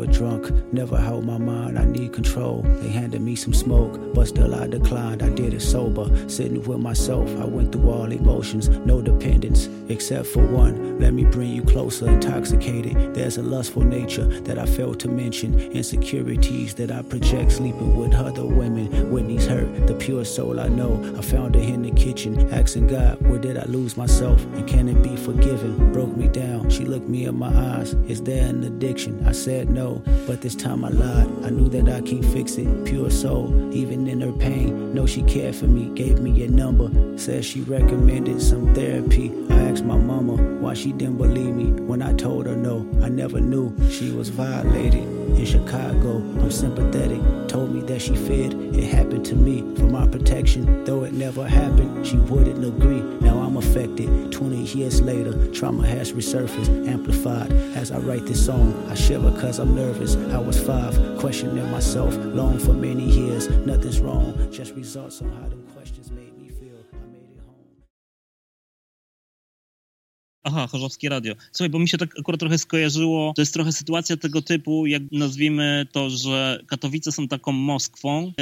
never drunk, never held my mind, I need control. They handed me some smoke, but still I declined, I did it sober. Sitting with myself, I went through all emotions, no dependence, except for one. Let me bring you closer, intoxicated. There's a lustful nature that I failed to mention, insecurities that I project sleeping with other women. Whitney's hurt, the pure soul I know. I found her in the kitchen, asking God, where did I lose myself? And can it be forgiven? Broke me down, she looked me in my eyes. Is there an addiction? I said no, but this time I lied. I knew that I can't fix it. Pure soul, even in her pain. Know she cared for me, gave me a number. Said she recommended some therapy. I asked my mama, why she didn't believe me when I told her no. I never knew she was violated. In Chicago, I'm sympathetic. Told me that she feared it happened to me for my protection. Though it never happened, she wouldn't agree. Now I'm affected. 20 years later, trauma has resurfaced, amplified. As I write this song, I shiver cause I'm nervous. I was five, questioning myself, long for many years. Nothing's wrong, just results on how them Aha, Chorzowskie Radio. Słuchaj, bo mi się tak akurat trochę skojarzyło, to jest trochę sytuacja tego typu, jak nazwijmy to, że Katowice są taką Moskwą yy,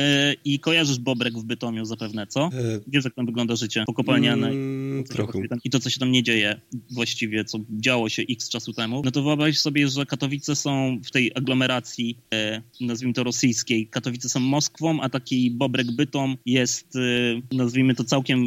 i kojarzysz Bobrek w Bytomiu zapewne, co? E, Wiesz, jak tam wygląda życie pokopalniane mm, trochę. i to, co się tam nie dzieje właściwie, co działo się x czasu temu, no to wyobraź sobie, że Katowice są w tej aglomeracji, e, nazwijmy to rosyjskiej, Katowice są Moskwą, a taki Bobrek Bytom jest, e, nazwijmy to całkiem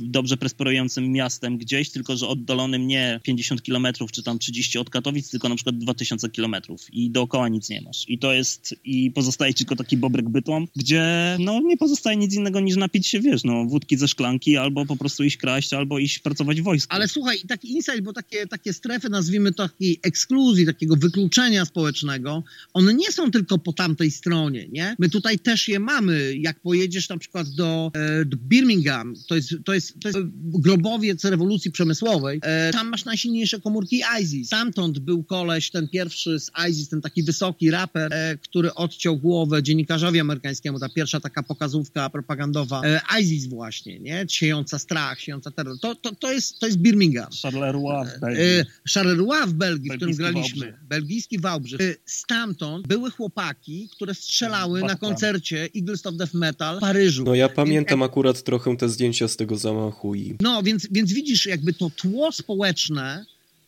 dobrze prosperującym miastem gdzieś, tylko że oddalonym nie 50 kilometrów czy tam 30 od Katowic, tylko na przykład 2000 kilometrów i dookoła nic nie masz. I to jest, i pozostaje ci tylko taki Bobrek Bytom, gdzie no nie pozostaje nic innego niż napić się, wiesz, no wódki ze szklanki, albo po prostu iść kraść, albo iść pracować w wojsku. Ale słuchaj, taki insight, bo takie, takie strefy, nazwijmy to takiej ekskluzji, takiego wykluczenia społecznego, one nie są tylko po tamtej stronie, nie? My tutaj też je mamy. Jak pojedziesz na przykład do, e, do Birmingham, to jest, to, jest, to jest grobowiec rewolucji przemysłowej, e, tam masz najsilniejsze komórki ISIS. Stamtąd był koleś, ten pierwszy z ISIS, ten taki wysoki raper, e, który odciął głowę dziennikarzowi amerykańskiemu, ta pierwsza taka pokazówka propagandowa, e, ISIS właśnie, nie? Siejąca strach, siejąca terror. To, to, to, jest, to jest Birmingham. Charleroi w Belgii. E, Charleroi w Belgii, w którym graliśmy. Wałbrzych. Belgijski Wałbrzych. E, Stamtąd były chłopaki, które strzelały na koncercie Eagles of Death Metal w Paryżu. No ja pamiętam akurat trochę te zdjęcia z tego zamachu i No, więc, więc widzisz, jakby to tło społeczne społeczne,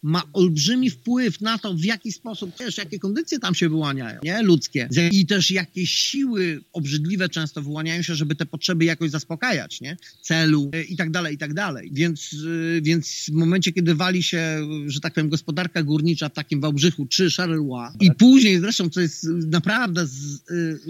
ma olbrzymi wpływ na to, w jaki sposób, też jakie kondycje tam się wyłaniają, nie? Ludzkie. I też jakie siły obrzydliwe często wyłaniają się, żeby te potrzeby jakoś zaspokajać, nie? Celu e, i tak dalej, i tak dalej. Więc, y, więc w momencie, kiedy wali się, że tak powiem, gospodarka górnicza w takim Wałbrzychu czy Charleroi i później zresztą, co jest naprawdę z, y,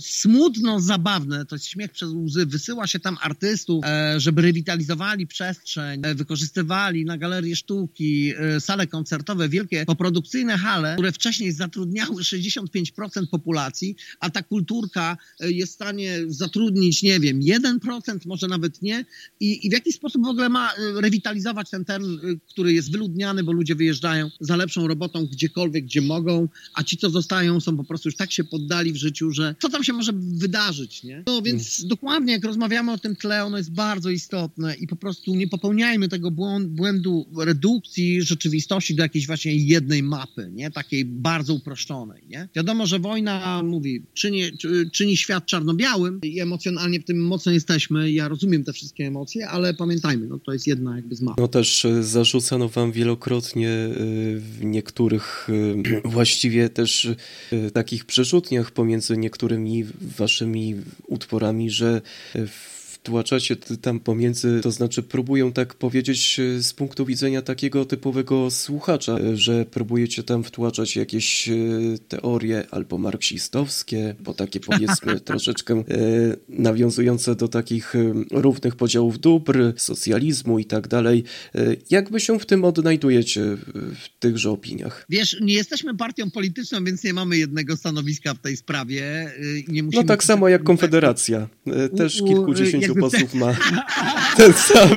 smutno zabawne, to jest śmiech przez łzy, wysyła się tam artystów, e, żeby rewitalizowali przestrzeń, e, wykorzystywali na galerie sztuki, e, sale koncertowe, wielkie poprodukcyjne hale, które wcześniej zatrudniały 65% populacji, a ta kulturka e, jest w stanie zatrudnić, nie wiem, 1%, może nawet nie. I, i w jaki sposób w ogóle ma e, rewitalizować ten teren, który jest wyludniany, bo ludzie wyjeżdżają za lepszą robotą gdziekolwiek, gdzie mogą, a ci, co zostają, są po prostu już tak się poddali w życiu, że co tam się może wydarzyć, nie? No więc dokładnie, jak rozmawiamy o tym tle, ono jest bardzo istotne i po prostu nie popełniajmy tego błędu redukcji rzeczywistości do jakiejś właśnie jednej mapy, nie? Takiej bardzo uproszczonej, nie? Wiadomo, że wojna, mówi, czyni, czy- czyni świat czarno-białym i emocjonalnie w tym mocno jesteśmy. Ja rozumiem te wszystkie emocje, ale pamiętajmy, no to jest jedna jakby z map. No też e, zarzucano wam wielokrotnie e, w niektórych e, właściwie też takich przerzutniach pomiędzy niektórymi waszymi utworami, że e, wtłaczacie tam pomiędzy, to znaczy próbują tak powiedzieć e, z punktu widzenia takiego typowego słuchacza, e, że próbujecie tam wtłaczać jakieś e, teorie albo marksistowskie, bo takie powiedzmy troszeczkę nawiązujące do takich równych podziałów dóbr, socjalizmu i tak dalej. Jak wy się w tym odnajdujecie w- tychże opiniach? Wiesz, nie jesteśmy partią polityczną, więc nie mamy jednego stanowiska w tej sprawie. Nie musimy No tak samo jak Konfederacja. E, Też kilkudziesięciu posłów ma ten sam.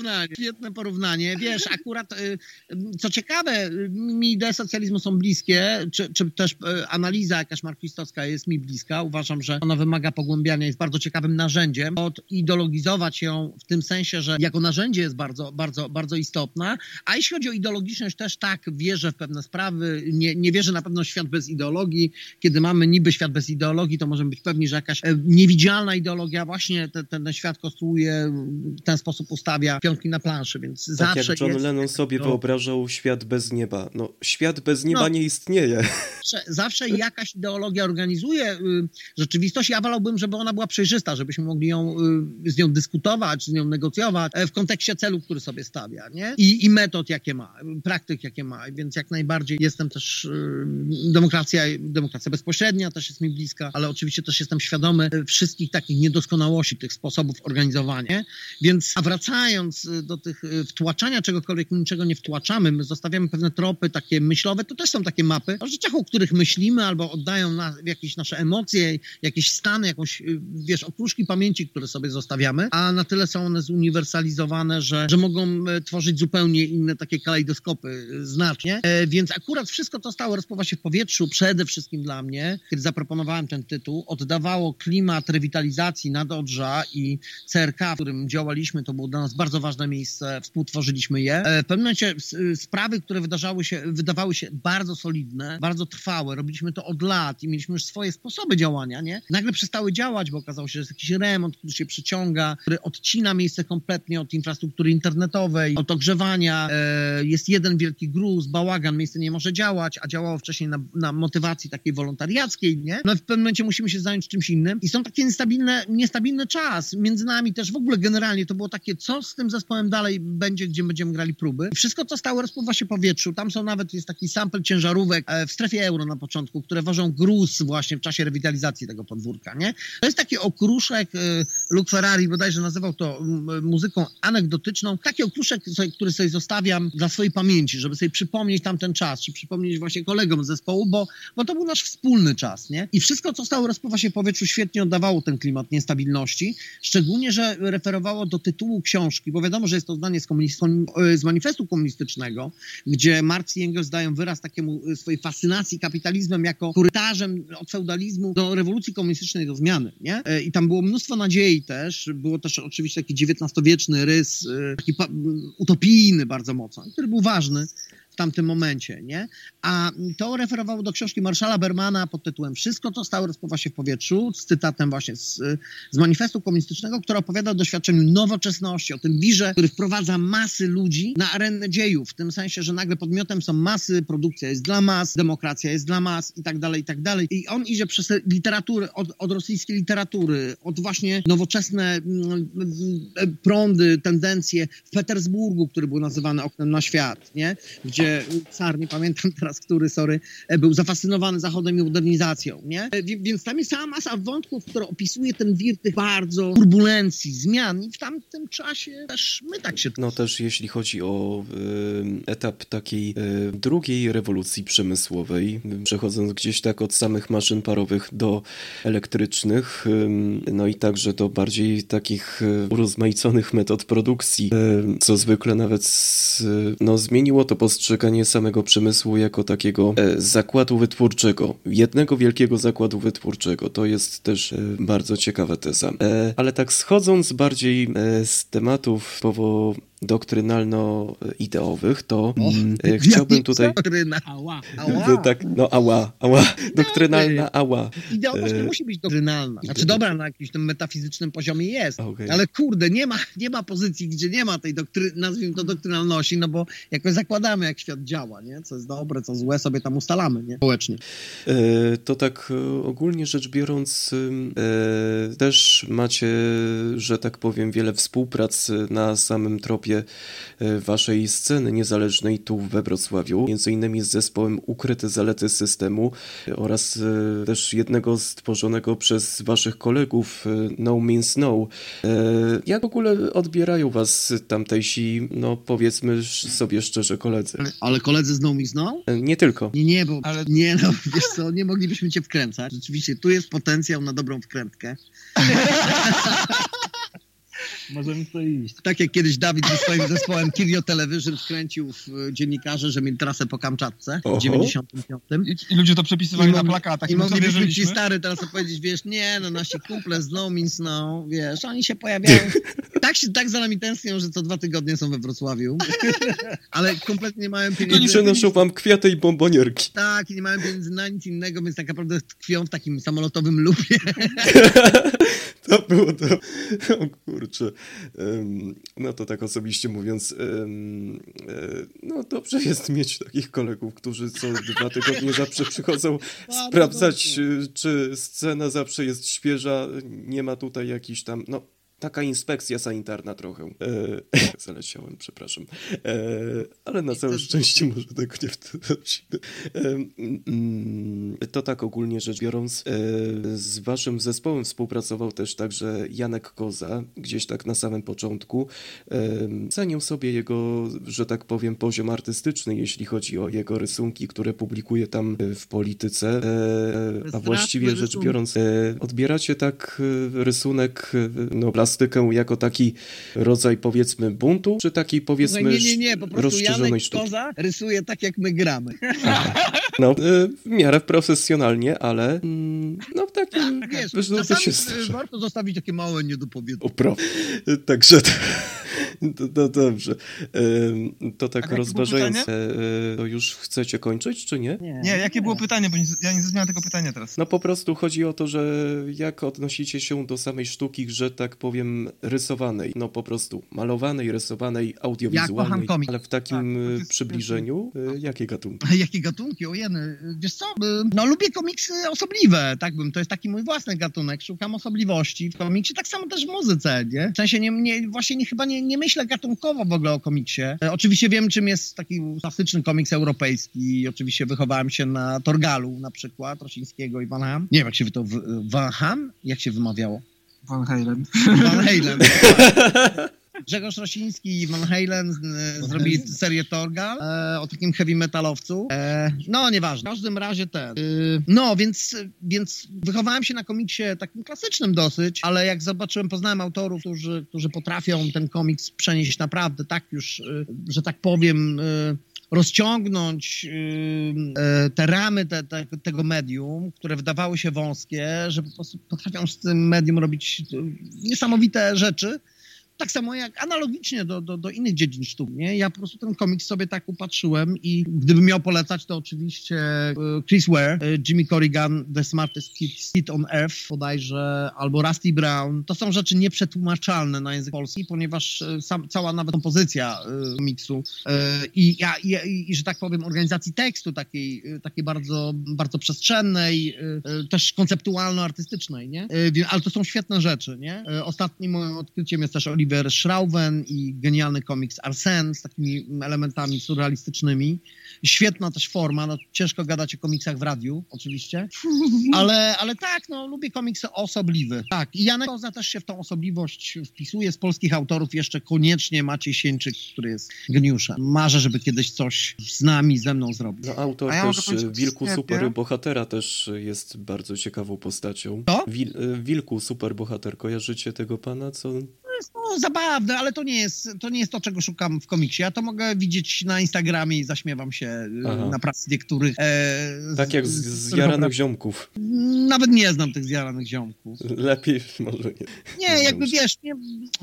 Porównanie, świetne porównanie. Wiesz, akurat, y, co ciekawe, y, mi idee socjalizmu są bliskie, czy, czy też y, analiza jakaś marksistowska jest mi bliska. Uważam, że ona wymaga pogłębiania, jest bardzo ciekawym narzędziem. Odideologizować ją w tym sensie, że jako narzędzie jest bardzo, bardzo, bardzo istotna. A jeśli chodzi o ideologiczność, też tak, wierzę w pewne sprawy. Nie, nie wierzę na pewno w świat bez ideologii. Kiedy mamy niby świat bez ideologii, to możemy być pewni, że jakaś e, niewidzialna ideologia właśnie ten, ten świat konstruuje, w ten sposób ustawia pionki na planszy, więc Tak zawsze jak John jest... Lennon sobie to- wyobrażał świat bez nieba. No, świat bez nieba No. nie istnieje. zawsze, jakaś ideologia organizuje y, rzeczywistość. Ja wolałbym, żeby ona była przejrzysta, żebyśmy mogli ją, y, z nią dyskutować, z nią negocjować e, w kontekście celu, który sobie stawia, nie? I, i metod, jakie ma, praktyk, jakie ma. Więc jak najbardziej jestem też y, demokracja, demokracja bezpośrednia też jest mi bliska, ale oczywiście też jestem świadomy wszystkich takich niedoskonałości tych sposobów organizowania. Więc a wracając y, do tych y, wtłaczania czegokolwiek, niczego nie wtłaczamy, my zostawiamy pewne tropy takie myślowe, to też są takie mapy o rzeczach, o których myślimy albo oddają na, jakieś nasze emocje, jakieś stany, jakąś, y, wiesz, okruszki pamięci, które sobie zostawiamy, a na tyle są one zuniwersalizowane, że, że mogą e, tworzyć zupełnie inne takie kalejdoskopy znacznie. E, więc akurat wszystko to stało rozpływa się w powietrzu, przede wszystkim dla mnie, kiedy zaproponowałem ten tytuł, oddawało klimat rewitalizacji Nadodrza i CRK, w którym działaliśmy, to było dla nas bardzo ważne miejsce, współtworzyliśmy je. E, W pewnym momencie y, sprawy, które wydarzały się, wydawały się bardzo solidne, bardzo trwałe, robiliśmy to od lat i mieliśmy już swoje sposoby działania, nie? Nagle przestały działać, bo okazało się, że jest jakiś remont, który się przyciąga, który odcina miejsce kompletnie od infrastruktury internetowej, od ogrzewania, e, jest jeden wielki gruz, bałagan, miejsce nie może działać, a działało wcześniej na, na motywacji takiej wolontariackiej, nie? No w pewnym momencie musimy się zająć czymś innym i są takie niestabilne, niestabilny czas. Między nami też w ogóle generalnie to było takie, co z tym zespołem dalej będzie, gdzie będziemy grali próby. Wszystko, co stało, rozpływa się powietrzu. Tam są nawet, jest taki sample ciężarówek e, w strefie euro na początku, które wożą gruz właśnie w czasie rewitalizacji tego podwórka, nie? To jest taki okruszek, e, Luke Ferrari bodajże nazywał to muzyką anegdotyczną. Taki okruszek, który sobie zostawiam dla swojej pamięci, żeby sobie przypomnieć tamten czas, czy przypomnieć właśnie kolegom z zespołu, bo, bo to był nasz wspólny czas, nie? I wszystko, co stało, rozpływa się powietrzu, świetnie oddawało ten klimat niestabilności, szczególnie, że referowało do tytułu książki, bo wiadomo, że jest to zdanie z, komunist- z manifestu komunistycznego, gdzie Marx i Engels dają wyraz takiemu y, swojej fascynacji kapitalizmem jako korytarzem od feudalizmu do rewolucji komunistycznej, do zmiany, nie? E, I tam było mnóstwo nadziei też, było też oczywiście taki XIX-wieczny rys, taki utopijny bardzo mocno, który był ważny tamtym momencie, nie? A to referowało do książki Marszala Bermana pod tytułem Wszystko, co stało, rozpływa się w powietrzu, z cytatem właśnie z, z manifestu komunistycznego, który opowiada o doświadczeniu nowoczesności, o tym wirze, który wprowadza masy ludzi na arenę dziejów, w tym sensie, że nagle podmiotem są masy, produkcja jest dla mas, demokracja jest dla mas i tak dalej, i tak dalej. I on idzie przez te literatury, od, od rosyjskiej literatury, od właśnie nowoczesne mm, mm, prądy, tendencje w Petersburgu, który był nazywany oknem na świat, nie? Gdzie car, nie pamiętam teraz, który, sorry, e, był zafascynowany Zachodem i modernizacją, nie? E, Więc tam jest cała masa wątków, które opisuje ten wir tych bardzo turbulencji, zmian i w tamtym czasie też my tak się No też jeśli chodzi o y, etap takiej y, drugiej rewolucji przemysłowej, przechodząc gdzieś tak od samych maszyn parowych do elektrycznych, y, no i także do bardziej takich urozmaiconych metod produkcji, co zwykle nawet no, zmieniło to postrzeganie samego przemysłu jako takiego e, zakładu wytwórczego, jednego wielkiego zakładu wytwórczego. To jest też e, bardzo ciekawa teza. E, ale tak schodząc bardziej z tematów powo doktrynalno-ideowych, to mm, e, chciałbym tutaj... Doktryna. Ała. Ała. Tak, no ała, ała, doktrynalna ała. Ideologia nie E, musi być doktrynalna. Znaczy dobra, na jakimś tym metafizycznym poziomie jest, Okej. ale kurde, nie ma, nie ma pozycji, gdzie nie ma tej doktry, nazwijmy to doktrynalności, no bo jakoś zakładamy, jak świat działa, nie? Co jest dobre, co złe, sobie tam ustalamy, nie? Społecznie. E, To tak ogólnie rzecz biorąc, też macie, że tak powiem, wiele współprac na samym tropie e, waszej sceny niezależnej tu we Wrocławiu, między innymi z zespołem Ukryte Zalety Systemu e, oraz e, też jednego stworzonego przez waszych kolegów No Means No. Jak w ogóle odbierają was tamtejsi, no powiedzmy sobie szczerze, koledzy? Ale koledzy znowu mi znowu? E, Nie tylko. Nie, nie, bo Ale- nie, no wiesz co, nie moglibyśmy cię wkręcać. Rzeczywiście, tu jest potencjał na dobrą wkrętkę. Możemy to iść. Tak jak kiedyś Dawid ze swoim zespołem Kirio Television wkręcił w e, dziennikarze, że mieli trasę po Kamczatce Oho. w 95. I, I ludzie to przepisywali I na plakatach I i sobie moglibyśmy ci stary teraz opowiedzieć, wiesz, nie, no nasi kumple z No Means No, wiesz, oni się pojawiają, tak się tak za nami tęsknią, że co dwa tygodnie są we Wrocławiu, ale kompletnie nie mają I pieniędzy. przynoszą wam kwiaty i bombonierki. Tak, i nie mają pieniędzy na nic innego, więc tak naprawdę tkwią w takim samolotowym lupie. To było to. O kurczę. No to tak osobiście mówiąc, e, no dobrze jest mieć takich kolegów, którzy co dwa tygodnie zawsze przychodzą sprawdzać, e, czy scena zawsze jest świeża, nie ma tutaj jakichś tam, no taka inspekcja sanitarna trochę. E, zaleciałem, przepraszam. E, ale na całe szczęście może tego nie wtrącimy. E, mm, to tak ogólnie rzecz biorąc, e, z waszym zespołem współpracował też także Janek Koza, gdzieś tak na samym początku. E, Cenię sobie jego, że tak powiem, poziom artystyczny, jeśli chodzi o jego rysunki, które publikuje tam e, w polityce. E, a właściwie rzecz biorąc, odbieracie tak rysunek, no plastykę jako taki rodzaj powiedzmy buntu, czy taki powiedzmy nie, nie, nie, po prostu Janek sztuki? Koza rysuje tak, jak my gramy. No, e, w miarę profesjonalnie, ale mm, no w takim, no, to się y, warto zostawić takie małe niedopowiedzenia. O, pro. Także to, to, to dobrze. To tak rozważając, e, to już chcecie kończyć, czy nie? Nie, jakie było pytanie, bo nie, ja nie zrozumiałem tego pytania teraz. No po prostu chodzi o to, że jak odnosicie się do samej sztuki, że tak powiem, rysowanej, no po prostu malowanej, rysowanej, audiowizualnej, kocham komiks. ale w takim Tak, jest- przybliżeniu, e, jakie gatunki? Jakie gatunki, ojeny. Wiesz co, no lubię komiksy osobliwe, tak bym, to jest taki mój własny gatunek, szukam osobliwości w komiksie, tak samo też w muzyce, nie? W sensie nie, nie, właśnie nie, chyba nie, nie myślę gatunkowo w ogóle o komiksie. E, oczywiście wiem, czym jest taki klasyczny komiks europejski, oczywiście wychowałem się na Torgalu na przykład, Rosińskiego i Van Ham. Nie wiem, jak się to, Van Ham? Jak się wymawiało? Van Halen. Van Halen. Grzegorz Rosiński i Van Halen e, zrobili serię Torgal e, o takim heavy metalowcu. E, no, nieważne. W każdym razie ten. E, no, więc, więc wychowałem się na komiksie takim klasycznym dosyć, ale jak zobaczyłem, poznałem autorów, którzy, którzy potrafią ten komiks przenieść naprawdę tak już, e, że tak powiem, rozciągnąć te ramy te, te, tego medium, które wydawały się wąskie, że po prostu potrafią z tym medium robić niesamowite rzeczy. Tak samo jak analogicznie do, do, do innych dziedzin sztuk, nie? Ja po prostu ten komiks sobie tak upatrzyłem i gdybym miał polecać, to oczywiście e, Chris Ware, e, Jimmy Corrigan, The Smartest Kid, Kid on Earth bodajże, albo Rusty Brown. To są rzeczy nieprzetłumaczalne na język polski, ponieważ e, sam, cała nawet kompozycja komiksu i, ja, i, i, że tak powiem, organizacji tekstu takiej, takiej bardzo, bardzo przestrzennej, też konceptualno-artystycznej, nie? Ale to są świetne rzeczy, nie? Ostatnim moim odkryciem jest też Oliver Schrauben i genialny komiks Arsene z takimi elementami surrealistycznymi. Świetna też forma, no ciężko gadać o komiksach w radiu, oczywiście, ale, ale tak, no lubię komiksy osobliwe. Tak, i Janek Koza też się w tą osobliwość wpisuje. Z polskich autorów jeszcze koniecznie Maciej Sieńczyk, który jest geniuszem. Marzę, żeby kiedyś coś z nami, ze mną zrobić. No autor ja też e, Wilku sklepie? Superbohatera też jest bardzo ciekawą postacią. Kto? Wil, e, Wilku Superbohater, kojarzycie tego pana, co... To jest no, zabawne, ale to nie, jest, to nie jest to, czego szukam w komiksie. Ja to mogę widzieć na Instagramie i zaśmiewam się e, Aha. na pracy niektórych. E, Tak jak z, z z- jaranych ziomków. Nawet nie znam tych zjaranych ziomków. Lepiej może nie. Nie, jakby wiesz, nie,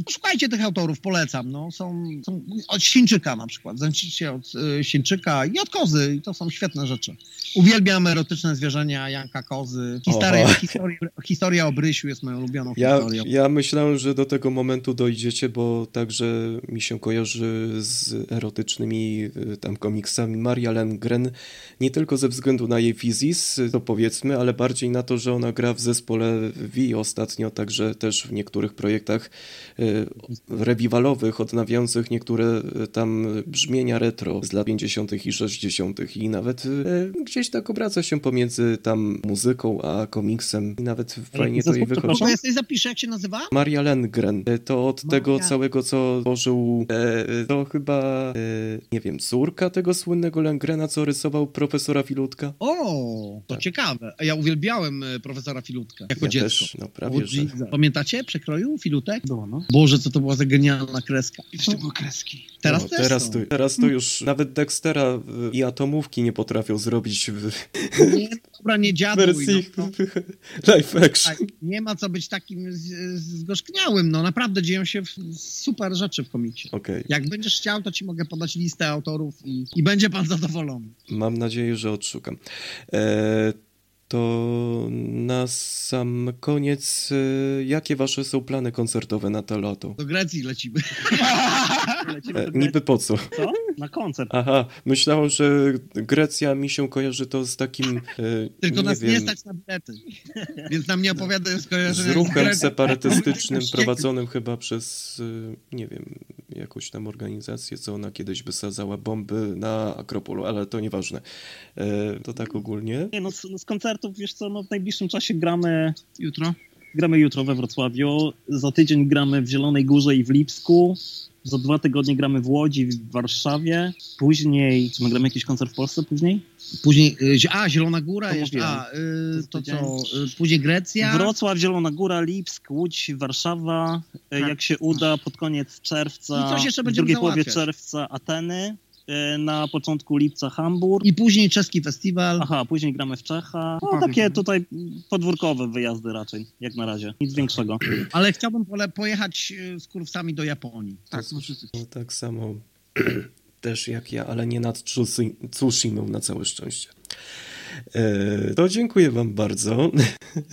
szukajcie tych autorów, polecam. No. Są, są od Sieńczyka na przykład. Zacznijcie od e, Sieńczyka i od Kozy. I to są świetne rzeczy. Uwielbiam erotyczne zwierzenia Janka Kozy. Historia, historia, historia o Brysiu jest moją ulubioną Ja, historią. ja myślałem, że do tego momentu dojdziecie, bo także mi się kojarzy z erotycznymi y, tam komiksami Maria Lengren, nie tylko ze względu na jej fizis, to powiedzmy, ale bardziej na to, że ona gra w zespole Vi ostatnio, także też w niektórych projektach y, rewiwalowych, odnawiających niektóre y, tam brzmienia retro z lat 50. i 60. i nawet gdzieś tak obraca się pomiędzy tam muzyką a komiksem i nawet fajnie to jej wychodzi. To ja sobie zapiszę, jak się nazywa? Maria Lengren. E, To od tego Maria. całego, co tworzył, e, to chyba, e, nie wiem, córka tego słynnego Lengrena, co rysował profesora Filutka. O, to Tak. ciekawe. Ja uwielbiałem e, profesora Filutka jako Ja dziecko. też, no prawie, że... Pamiętacie przekroju Filutek? Było, no. Boże, co to była za genialna kreska. Kiedyś to były kreski. Teraz no, też teraz, są. to, teraz to już nawet Dextera y, i Atomówki nie potrafią zrobić w Nie, dobra, nie dziaduj. wersji No, no. live action. Tak, nie ma co być takim zgorzkniałym. No naprawdę dzieją się super rzeczy w komiksie. Okej, Jak będziesz chciał, to ci mogę podać listę autorów i, i będzie pan zadowolony. mam nadzieję, że odszukam. E, to na sam koniec, e, jakie wasze są plany koncertowe na to lato? Do Grecji lecimy. lecimy E, niby po co? Co? Na koncert. Aha, myślałem, że Grecja mi się kojarzy to z takim. E, Tylko nie nas wiem, nie stać na bilety. Więc nam nie opowiada skojarzenia z ruchem separatystycznym prowadzonym chyba przez, e, nie wiem, jakąś tam organizację, co ona kiedyś wysadzała bomby na Akropolu, ale to nieważne. E, to tak ogólnie. Nie no, z, z koncertów, wiesz co, no w najbliższym czasie gramy, Jutro? Gramy jutro we Wrocławiu, za tydzień gramy w Zielonej Górze i w Lipsku, za dwa tygodnie gramy w Łodzi, w Warszawie, później, czy my gramy jakiś koncert w Polsce później? Później, y, a, Zielona Góra To jeszcze, a, y, to co, y, później Grecja. Wrocław, Zielona Góra, Lipsk, Łódź, Warszawa, Tak. jak się uda, pod koniec czerwca, I coś jeszcze w drugiej połowie czerwca Ateny, na początku lipca Hamburg, I później czeski festiwal. Aha, później gramy w Czechach. No takie tutaj podwórkowe wyjazdy raczej, jak na razie. Nic większego. Ale chciałbym pojechać y, z kurwcami do Japonii. Tak, no. No, tak samo też jak ja, ale nie nad Tsushi- Tsushimą na całe szczęście. E, to dziękuję wam bardzo.